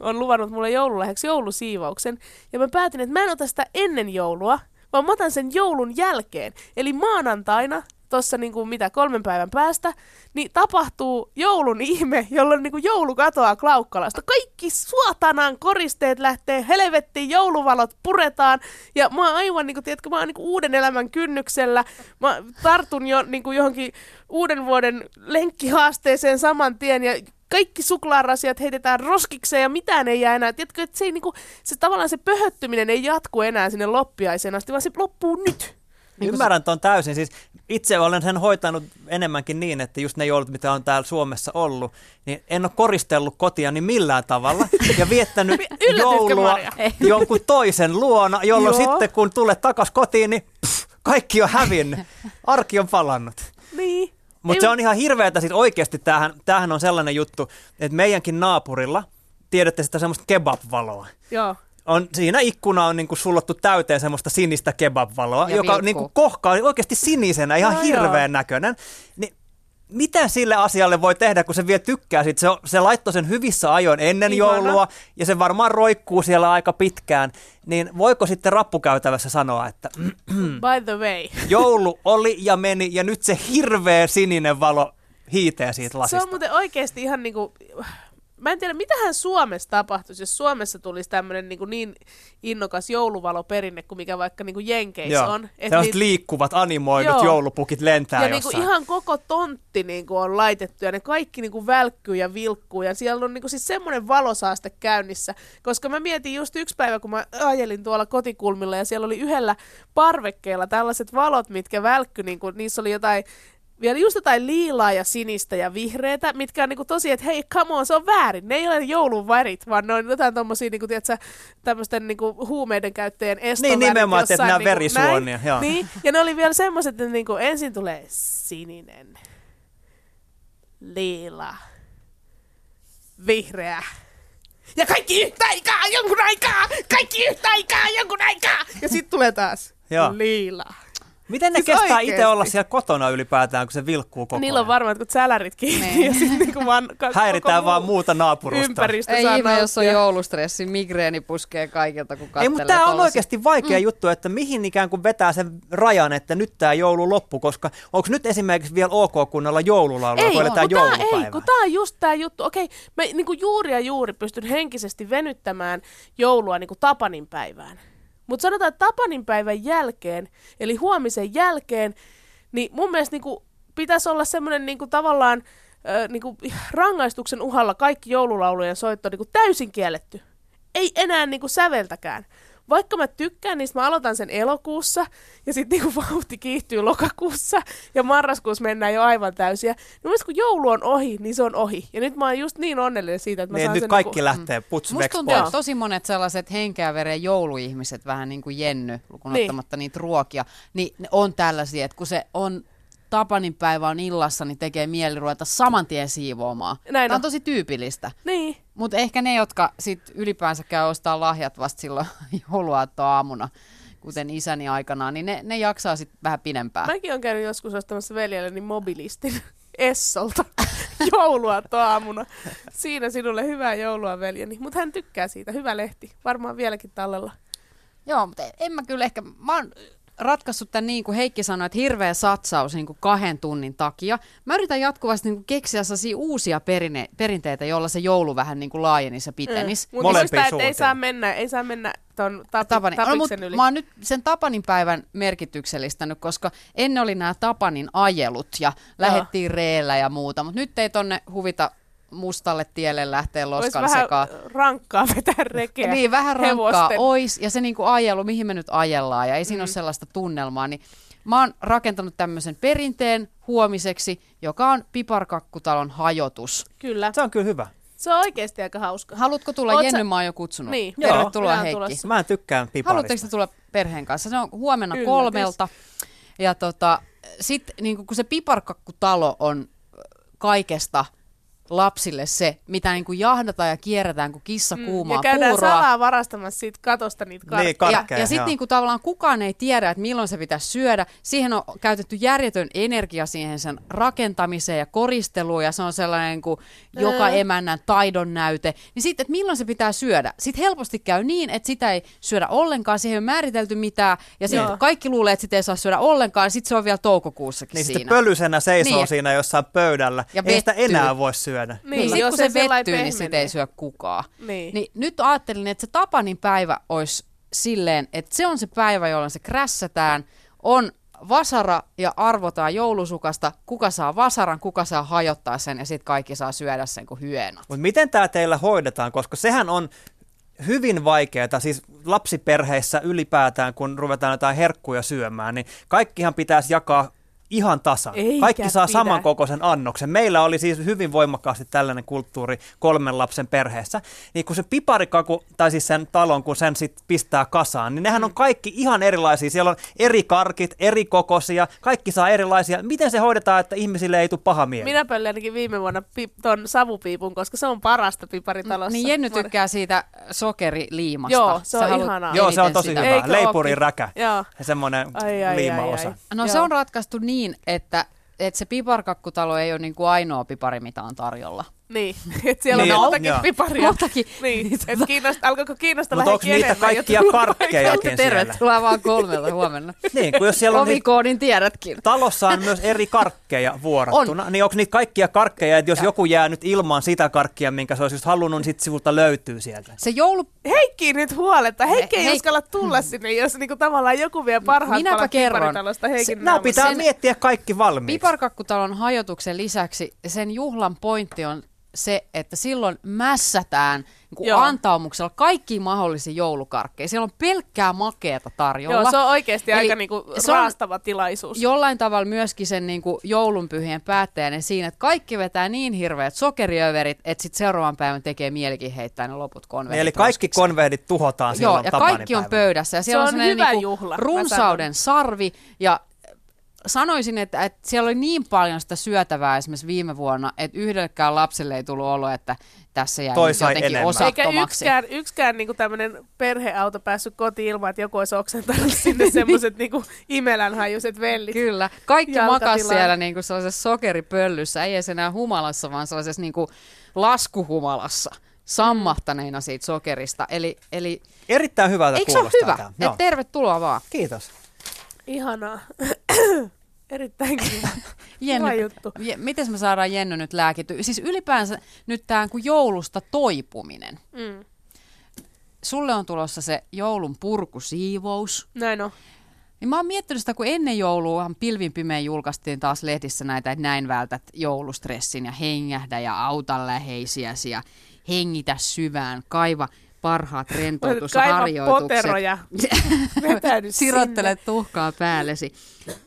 on luvannut mulle joululahjaksi joulusiivauksen, ja mä päätin, että mä en ota sitä ennen joulua, vaan mä otan sen joulun jälkeen. Eli maanantaina, tuossa niin kuin mitä kolmen päivän päästä, niin tapahtuu joulun ihme, jolloin niin kuin joulu katoaa Klaukkalasta. Kaikki suotanan koristeet lähtee helvettiin, jouluvalot puretaan, ja mä oon aivan, niin kuin, tiedätkö, mä oon niin kuin uuden elämän kynnyksellä. Mä tartun jo niin kuin johonkin uuden vuoden lenkkihaasteeseen saman tien, ja kaikki suklaarasiat heitetään roskikseen ja mitään ei jää enää. Tiedätkö, että se, ei, niinku, se tavallaan se pöhöttyminen ei jatku enää sinne loppiaiseen asti, vaan se loppuu nyt. Ymmärrän tuon täysin. Siis itse olen sen hoitanut enemmänkin niin, että just ne joulut, mitä on täällä Suomessa ollut, niin en ole koristellut kotiani millään tavalla ja viettänyt joulua jonkun toisen luona, jolloin Joo. sitten kun tulet takas kotiin, niin pff, kaikki on hävinnyt. Arki on palannut. Niin. Mutta se on ihan hirveätä, siis oikeasti tämähän, tämähän on sellainen juttu, että meidänkin naapurilla, tiedätte sitä semmoista kebab-valoa. Joo. On, siinä ikkuna on niinku sullottu täyteen semmoista sinistä kebab-valoa, Ja joka vilkkuu. niinku kohkaa oikeasti sinisenä, ihan No hirveän joo. näköinen. Niin mitä sille asialle voi tehdä, kun se vielä tykkää siitä? Se, se laittoi sen hyvissä ajoin ennen Ihana. joulua ja se varmaan roikkuu siellä aika pitkään. Niin voiko sitten rappukäytävässä sanoa, että By the way. joulu oli ja meni ja nyt se hirveä sininen valo hiitee siitä Se lasista? on muuten oikeasti ihan niinku... mä en tiedä, mitähän Suomessa tapahtuisi, jos Suomessa tulisi tämmöinen niin, niin innokas jouluvaloperinne kuin mikä vaikka niin kuin Jenkeissä Joo. on. Et Sellaiset liikkuvat animoidut Joo. joulupukit lentää ja niinku jossain. ihan koko tontti niinku on laitettu ja ne kaikki niinku välkkyy ja vilkkuu ja siellä on niinku siis semmoinen valosaaste käynnissä. Koska mä mietin just yksi päivä, kun mä ajelin tuolla kotikulmilla ja siellä oli yhdellä parvekkeella tällaiset valot, mitkä välkky, niinku, niissä oli jotain vielä just jotain liilaa ja sinistä ja vihreätä, mitkä on niinku tosi, että hei, come on, se on väärin. Ne ei ole joulun värit, vaan ne on jotain tommosia niinku, tiedätkö, tämmöisten niinku huumeiden käyttäjien estovärit. Niin, nimenomaan, että nämä niinku verisuonia, näin. joo. Niin, ja ne oli vielä semmoiset, että niinku ensin tulee sininen, liila, vihreä. Ja kaikki yhtä aikaa, jonkun aikaa! Kaikki yhtä aikaa, jonkun aikaa! Ja sitten tulee taas Joo. liila. Miten ne Siis kestää itse olla siellä kotona ylipäätään, kun se vilkkuu koko Niillä on ajan? varmaan jotkut sälärit kiinni Niin. ja sitten niinku vaan ka- Häiritään vaan muu muuta naapurusta. Ympäristö Ei ihme, jos on joulustressi, migreeni puskee kaikilta, kun katselee Ei, mutta tämä on oikeasti vaikea mm. juttu, että mihin ikään kuin vetää sen rajan, että nyt tämä joulu loppu, koska onko nyt esimerkiksi vielä ok kunnalla joululaulua, Ei, kun eletään kun tää, joulupäivää? ei, kun tää on just tää juttu. Okei, mä niinku juuri ja juuri pystyn henkisesti venyttämään joulua niinku Tapanin päivään. Mutta sanotaan, että Tapanin päivän jälkeen, eli huomisen jälkeen, niin mun mielestä niinku pitäisi olla semmoinen niinku tavallaan ö, niinku rangaistuksen uhalla kaikki joululaulujen soitto niinku täysin kielletty. Ei enää niinku säveltäkään. Vaikka mä tykkään niistä, mä aloitan sen elokuussa ja sitten niinku vauhti kiihtyy lokakuussa ja marraskuussa mennään jo aivan täysiä. Niin mun mielestä kun joulu on ohi, niin se on ohi. Ja nyt mä oon just niin onnellinen siitä, että mä Niin, saan nyt sen kaikki niinku, lähtee puts Musta veks tuntuu, pois. että tosi monet sellaiset henkeä veren jouluihmiset, vähän niin kuin Jenny, lukuun Niin. ottamatta niitä ruokia, niin ne on tällaisia, että kun se on Tapanin päivä on illassa, niin tekee mieli ruveta saman tien siivoamaan. Näin Tämä on on. tosi tyypillistä. Niin, Mutta ehkä ne, jotka sit ylipäänsä käy ostaa lahjat vasta silloin jouluaattoaamuna, kuten isäni aikanaan, niin ne, ne jaksaa sitten vähän pidempään. mäkin on käynyt joskus ostamassa veljelleni mobilistin Essolta joulua aamuna. Siinä sinulle hyvää joulua, veljeni. Mutta hän tykkää siitä. Hyvä lehti. Varmaan vieläkin tallella. Joo, mutta en mä kyllä ehkä, mä oon ratkaissut tämän niin kuin Heikki sanoi, että hirveä satsaus niin kuin kahden tunnin takia. Mä yritän jatkuvasti niin kuin keksiä sellaisia uusia perine, perinteitä, joilla se joulu vähän niin kuin laajenisi ja pitenisi. Mutta Molempiin muista, että ei saa mennä, ei saa mennä ton tapi, Tapani. No, mut yli. mä oon nyt sen Tapanin päivän merkityksellistänyt, koska ennen oli nämä Tapanin ajelut ja lähettiin reellä ja muuta, mutta nyt ei tonne huvita mustalle tielle lähteä Olisi loskan vähän sekaan. rankkaa vetää rekeä Niin, vähän rankkaa hevosten. ois, ja se niinku ajelu, mihin me nyt ajellaan, ja ei siinä Mm. ole sellaista tunnelmaa, niin mä oon rakentanut tämmöisen perinteen huomiseksi, joka on piparkakkutalon hajotus. Kyllä. Se on kyllä hyvä. Se on oikeasti aika hauska. Haluatko tulla? Oot sä- Jenny mä oon jo kutsunut. Niin. Joo. Tervetuloa Heikki. tulossa. Mä en tykkään piparista. Haluatteko te tulla perheen kanssa? Se on huomenna Yllätys. kolmelta. Ja tota, sitten niin kun se piparkakkutalo on kaikesta lapsille se, mitä niin kuin jahdataan ja kierretään kuin kissa kuumaa Mm, ja käydään puuroa. salaa varastamassa siitä katosta niitä karkkeja. Niin, Ja, karkkeja, ja sitten joo. niinku tavallaan kukaan ei tiedä, että milloin se pitäisi syödä. Siihen on käytetty järjetön energia siihen sen rakentamiseen ja koristeluun, ja se on sellainen niinku joka Mm. emännän taidon näyte. Niin sitten, että milloin se pitää syödä. Sitten helposti käy niin, että sitä ei syödä ollenkaan, siihen ei ole määritelty mitään, ja sitten Joo. kun kaikki luulee, että sitä ei saa syödä ollenkaan, sitten se on vielä toukokuussakin Niin sitten siinä. pölysenä seisoo Niin. siinä jossain pöydällä. Ja ei sitä enää voi syödä. Niin, Niin, sit jos se vettyy, niin sitä ei syö kukaan. Niin. Niin nyt ajattelin, että se Tapanin päivä olisi silleen, että se on se päivä, jolloin se krässätään, on vasara ja arvotaan joulusukasta, kuka saa vasaran, kuka saa hajottaa sen ja sitten kaikki saa syödä sen kuin hyönat. Mutta miten tämä teillä hoidetaan, koska sehän on hyvin vaikeaa, siis lapsiperheissä ylipäätään, kun ruvetaan jotain herkkuja syömään, niin kaikkihan pitäisi jakaa ihan tasan. Eikä Kaikki saa pidä. samankokoisen annoksen. Meillä oli siis hyvin voimakkaasti tällainen kulttuuri kolmen lapsen perheessä. Niin kun se piparikaku, tai siis sen talon, kun sen sit pistää kasaan, niin nehän on kaikki ihan erilaisia. Siellä on eri karkit, eri kokoisia, kaikki saa erilaisia. Miten se hoidetaan, että ihmisille ei tule paha mieli? Minä pöllin ainakin viime vuonna pi- ton savupiipun, koska se on parasta piparitalossa. Niin Jenny tykkää siitä sokeriliimasta. Joo, se on ihanaa. Joo, se on tosi sitä. hyvä. Leipurin räkä. Joo. Ja semmoinen Ai, ai, liimaosa. ai, ai. No Joo. se on ratkaistu niin, että, että se piparkakkutalo ei ole niin kuin ainoa pipari, mitä on tarjolla. Niin, että siellä Niin, on montakin joo. piparia. Montakin. Niin, että kiinnosta, alkoiko kiinnostaa Mutta onko niitä kaikkia karkkejakin siellä? Tervetuloa vaan kolmelta huomenna. Niin, kun jos siellä on niitä, Ovikoodin tiedätkin. talossa on myös eri karkkeja vuorottuna, niin onko niitä kaikkia karkkeja, että jos joku jää nyt ilman sitä karkkia, minkä se olisi just halunnut, niin sitten sivulta löytyy sieltä. Se joulu... Heikki nyt huoletta. Heikki ei Hei- uskalla tulla sinne, jos niinku tavallaan joku vie parhaat Minäpä palat kerron. piparitalosta Heikin Se, nämä pitää sen- miettiä kaikki valmiiksi. Piparkakkutalon hajotuksen lisäksi sen juhlan pointti on se, että silloin mässätään niin Joo. antaumuksella kaikki mahdollisia joulukarkkeja. Siellä on pelkkää makeata tarjolla. Joo, se on oikeasti Eli aika niinku raastava tilaisuus. jollain tavalla myöskin sen niin kuin joulunpyhien päättäjänä siinä, että kaikki vetää niin hirveät sokeriöverit, että sitten seuraavan päivän tekee mielikin heittää ne loput konvehdit. Eli kaikki roskiksi. konvehdit tuhotaan Joo, silloin ja Tapanipäivänä. kaikki on pöydässä. Ja siellä Se on, on hyvä niinku juhla, runsauden sarvi. Ja sanoisin, että, että siellä oli niin paljon sitä syötävää esimerkiksi viime vuonna, että yhdellekään lapselle ei tullut olo, että tässä jäi Toi jotenkin enemmän. Eikä osattomaksi. yksikään, yksikään niinku tämmöinen perheauto päässyt kotiin ilman, että joku olisi oksentanut sinne semmoiset niinku imelänhajuiset vellit. Kyllä. Kaikki makas siellä niin kuin sellaisessa sokeripöllyssä, ei edes enää humalassa, vaan sellaisessa niin kuin laskuhumalassa, sammahtaneina siitä sokerista. Eli, eli Erittäin hyvältä eikö se ole kuulostaa hyvä? tää. Et Joo. tervetuloa vaan. Kiitos. Ihanaa. Erittäin kiva. Jenny, juttu. Je, miten me saadaan Jenny nyt lääkity? Siis ylipäänsä nyt tämä joulusta toipuminen. Mm. Sulle on tulossa se joulun purkusiivous. Näin on. Niin mä oon miettinyt sitä, kun ennen jouluahan pilvin pimein julkaistiin taas lehdissä näitä, että näin vältät joulustressin ja hengähdä ja auta läheisiäsi ja hengitä syvään, kaiva parhaat Kaiva rentoutusharjoitukset. poteroja. Vetäydy Sirottele tuhkaa päällesi.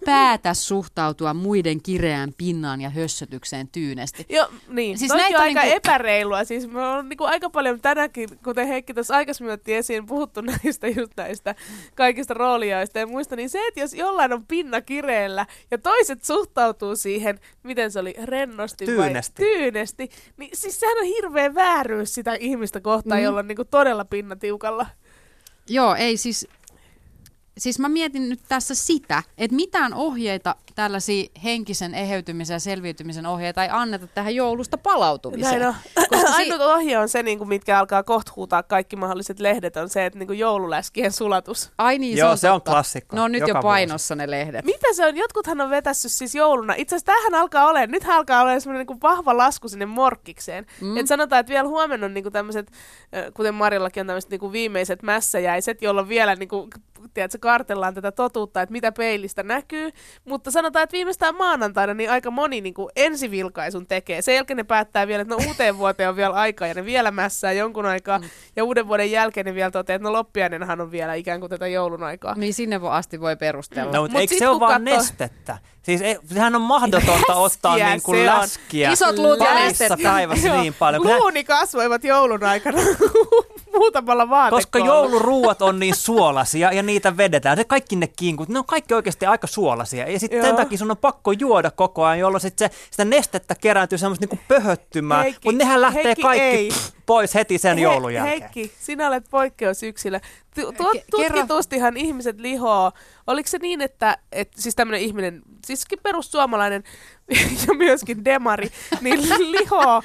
Päätä suhtautua muiden kireään pinnaan ja hössötykseen tyynesti. Joo, niin. Siis näitä on aika niinku- epäreilua. Siis me on niinku aika paljon tänäkin, kuten Heikki tuossa aikaisemmin otti esiin, puhuttu näistä just näistä kaikista roolijaista ja muista, niin se, että jos jollain on pinna kireellä ja toiset suhtautuu siihen, miten se oli, rennosti Tyynesti. vai tyynesti, niin siis sehän on hirveä vääryys sitä ihmistä kohtaan, Mm. jolla on niinku todella pinna tiukalla. Joo, ei siis... Siis mä mietin nyt tässä sitä, että mitään ohjeita, tällaisia henkisen eheytymisen ja selviytymisen ohjeita ei anneta tähän joulusta palautumiseen. Näin on. Koska si- Ainut ohje on se, niin kuin, mitkä alkaa kohta huutaa kaikki mahdolliset lehdet, on se, että niin kuin joululäskien sulatus. Ai niin, Joo, se on, se on klassikko. Ne on nyt Joka jo painossa ne lehdet. Mitä se on? Jotkuthan on vetässyt siis jouluna. Itse asiassa tämähän alkaa olemaan, nythän alkaa olemaan semmoinen niin vahva lasku sinne morkkikseen. Mm. Et sanotaan, että vielä huomenna on niin tämmöiset, kuten Marillakin on tämmöiset niin viimeiset mässäjäiset, jolloin vielä niin kuin, tiedätkö, kartellaan tätä totuutta, että mitä peilistä näkyy. Mutta sanotaan, että viimeistään maanantaina niin aika moni niin kuin ensivilkaisun tekee. Sen jälkeen ne päättää vielä, että no uuteen vuoteen on vielä aikaa ja ne vielä mässää jonkun aikaa. Mm. Ja uuden vuoden jälkeen ne vielä toteaa, että no loppiainenhan on vielä ikään kuin tätä joulun aikaa. Niin sinne voi asti voi perustella. No, mutta Mut eikö se ole vaan katsoo- nestettä? Siis ei, sehän on mahdotonta ottaa Läskiä niin kuin se on. läskiä Isot luut ja nestettä. päivässä Joo. niin paljon. Luuni kasvoivat joulun aikana muutamalla Koska vaatekoolla. jouluruuat on niin suolasia ja niitä vedetään. Se kaikki ne kinkut, ne on kaikki oikeasti aika suolasia. Ja sitten sen takia sun on pakko juoda koko ajan, jolloin sit se, sitä nestettä kerääntyy semmoista niinku pöhöttymään. Mutta nehän lähtee Heikki, kaikki ei. Pois heti sen He- joulun jälkeen. Heikki, sinä olet poikkeusyksilö. Tu- tu- Ke- kerro. tutkitustihan ihmiset lihoo. Oliko se niin, että, että siis tämmöinen ihminen, siis perussuomalainen ja myöskin demari, niin lihoo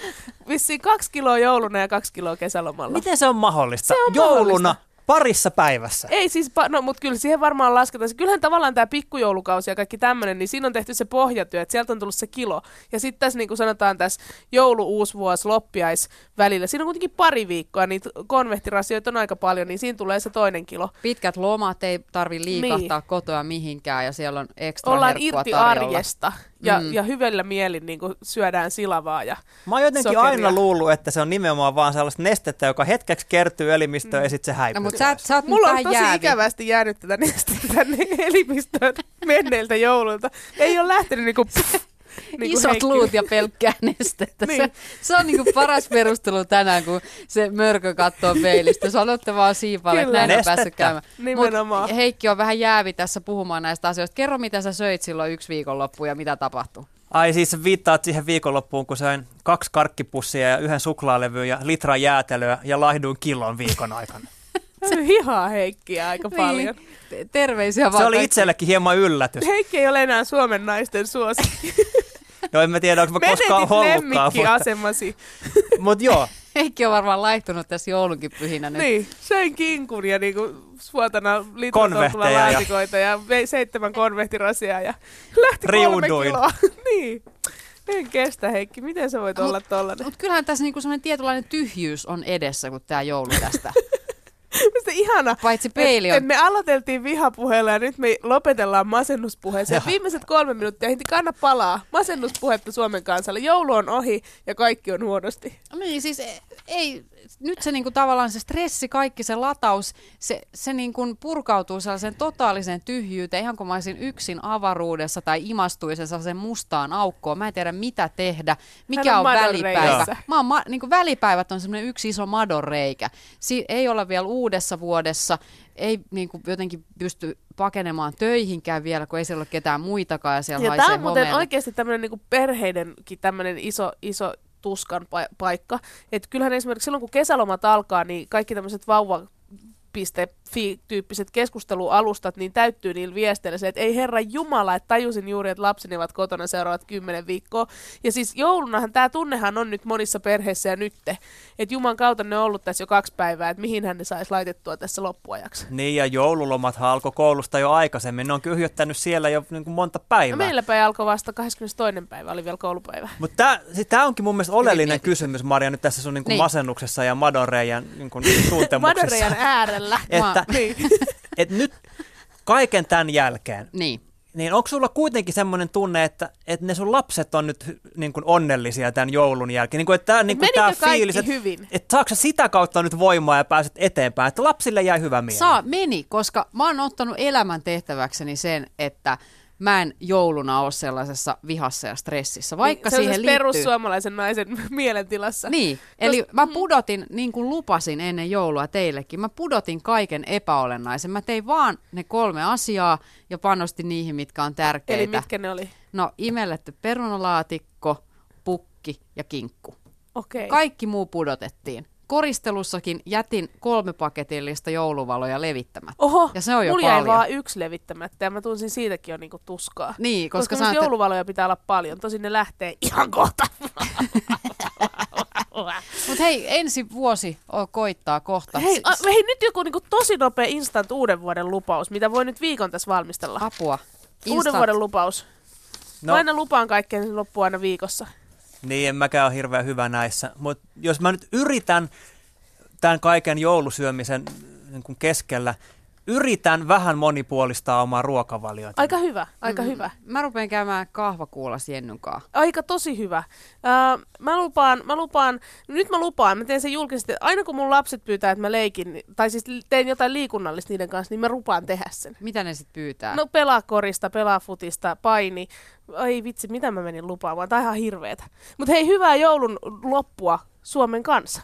vissiin kaksi kiloa jouluna ja kaksi kiloa kesälomalla. Miten se on mahdollista? Se on Jouluna mahdollista. Parissa päivässä. Ei siis, no mutta kyllä siihen varmaan lasketaan. Kyllähän tavallaan tämä pikkujoulukausi ja kaikki tämmöinen, niin siinä on tehty se pohjatyö, että sieltä on tullut se kilo. Ja sitten tässä niin kuin sanotaan tässä joulu, uusvuosi, loppiais välillä, siinä on kuitenkin pari viikkoa, niin konvehtirasioita on aika paljon, niin siinä tulee se toinen kilo. Pitkät lomat ei tarvi liikahtaa Niin. kotoa mihinkään ja siellä on ekstra Ollaan irti tarjolla. arjesta ja, Mm. ja hyvellä mielin niin kuin syödään silavaa. Ja, Mä oon jotenkin Sokeria. aina luullut, että se on nimenomaan vaan sellaista nestettä, joka hetkeksi kertyy elimistöön ja sitten se häipyy. No, mutta sä, sä oot Mulla on tosi jäävi. ikävästi jäänyt tätä nestettä tänne elimistöön menneiltä joululta. Ei ole lähtenyt niinku, pff, niinku Isot Heikki. luut ja pelkkää nestettä. Niin. Se, se on niinku paras perustelu tänään, kun se mörkö katsoo peilistä. Sanotte vaan siipalle, että näin on päässyt käymään. Nimenomaan. Mut Heikki on vähän jäävi tässä puhumaan näistä asioista. Kerro, mitä sä söit silloin yksi viikonloppu ja mitä tapahtui. Ai siis viittaat siihen viikonloppuun, kun söin kaksi karkkipussia ja yhden suklaalevyn ja litra jäätelöä ja laihduin kilon viikon aikana. Se hihaa Heikkiä aika paljon. Niin. Terveisiä vaan Se oli itsellekin hieman yllätys. Heikki ei ole enää Suomen naisten suosikki. No en mä tiedä, onko mä koskaan Menetit ollutkaan, mutta, lemmikkiasemasi. mutta joo. Heikki on varmaan laihtunut tässä joulunkin pyhinä nyt. Niin, söin kinkun ja niinku suotana ja- laatikoita ja vei seitsemän konvehtirasia ja lähti kolme Riuduin. kiloa. niin. En kestä Heikki, miten sä voit Mut- olla tollanen? Mutta kyllähän tässä niinku semmoinen tietynlainen tyhjyys on edessä, kun tämä joulu tästä. Mistä ihana. Paitsi peili Et, on et me aloiteltiin vihapuheella ja nyt me lopetellaan masennuspuheeseen. Viimeiset kolme minuuttia heti kanna palaa. Masennuspuhetta Suomen kansalle. Joulu on ohi ja kaikki on huonosti. Niin siis ei, ei nyt se niinku tavallaan se stressi, kaikki se lataus, se, se niinku purkautuu sellaiseen totaaliseen tyhjyyteen, ihan kun mä olisin yksin avaruudessa tai imastuisin sellaiseen mustaan aukkoon. Mä en tiedä mitä tehdä, mikä Hän on on, välipäivä. Mä oon ma, niinku välipäivät on semmoinen yksi iso madonreikä. Si, ei olla vielä uudessa vuodessa, ei niinku jotenkin pysty pakenemaan töihinkään vielä, kun ei siellä ole ketään muitakaan ja siellä Ja haisee tämä on muuten homeelle. oikeasti tämmöinen niinku perheidenkin tämmöinen iso, iso tuskan pa- paikka. Että kyllähän esimerkiksi silloin, kun kesälomat alkaa, niin kaikki tämmöiset vauva fi-tyyppiset keskustelualustat, niin täyttyy niillä viesteillä se, että ei herra Jumala, että tajusin juuri, että lapseni ovat kotona seuraavat kymmenen viikkoa. Ja siis joulunahan tämä tunnehan on nyt monissa perheissä ja nytte, että Juman kautta ne on ollut tässä jo kaksi päivää, että mihin hän ne saisi laitettua tässä loppuajaksi. Niin, ja joululomathan alkoi koulusta jo aikaisemmin. Ne on kyhjöttänyt siellä jo niin kuin monta No päivää. meilläpä ei alkoi vasta 22. päivä, oli vielä koulupäivä. Mutta tämä onkin mun mielestä oleellinen kysymys, Maria, nyt tässä sun niin kuin Niin. masennuksessa ja madonreijan niin kuin tuntemuksessa. Madorejan äärellä. Että, Niin. et nyt kaiken tämän jälkeen, Niin. niin onko sulla kuitenkin semmoinen tunne, että, että ne sun lapset on nyt niin kuin onnellisia tämän joulun jälkeen? Niin kuin, että tämä, niin kuin, tämä fiilis, että, hyvin? että saako sitä kautta nyt voimaa ja pääset eteenpäin, että lapsille jäi hyvä mieli? Saa, meni, koska mä oon ottanut elämän tehtäväkseni sen, että mä en jouluna ole sellaisessa vihassa ja stressissä, vaikka Niin, siihen siis liittyy... perussuomalaisen naisen mielentilassa. Niin, eli mä pudotin, niin kuin lupasin ennen joulua teillekin, mä pudotin kaiken epäolennaisen. Mä tein vaan ne kolme asiaa ja panostin niihin, mitkä on tärkeitä. Eli mitkä ne oli? No, imelletty perunalaatikko, pukki ja kinkku. Okei. Kaikki muu pudotettiin. Koristelussakin jätin kolme paketillista jouluvaloja levittämättä. Oho, Ja se on jo mulla jäi paljon. vaan yksi levittämättä ja mä tunsin siitäkin jo niinku tuskaa. Niin, Koska, koska, sä ajattelet- jouluvaloja pitää olla paljon. Tosin ne lähtee ihan kohta. Mutta hei, ensi vuosi koittaa kohta. hei, a, hei, nyt joku niinku tosi nopea instant uuden vuoden lupaus, mitä voi nyt viikon tässä valmistella. Apua. Uuden Instant. vuoden lupaus. No. Mä aina lupaan kaikkea, niin loppuu aina viikossa. Niin en mäkään ole hirveän hyvä näissä, mutta jos mä nyt yritän tämän kaiken joulusyömisen niin keskellä, yritän vähän monipuolistaa omaa ruokavaliota. Aika hyvä, aika mm-hmm. hyvä. Mä rupean käymään kahvakuulas Jennunkaa. Aika tosi hyvä. Öö, mä lupaan, mä lupaan, nyt mä lupaan, mä teen sen julkisesti, aina kun mun lapset pyytää, että mä leikin, niin- tai siis teen jotain liikunnallista niiden kanssa, niin mä lupaan tehdä sen. Mitä ne sitten pyytää? No pelaa korista, pelaa futista, paini. Ai vitsi, mitä mä menin lupaamaan, tää on ihan hirveetä. Mutta hei, hyvää joulun loppua Suomen kanssa.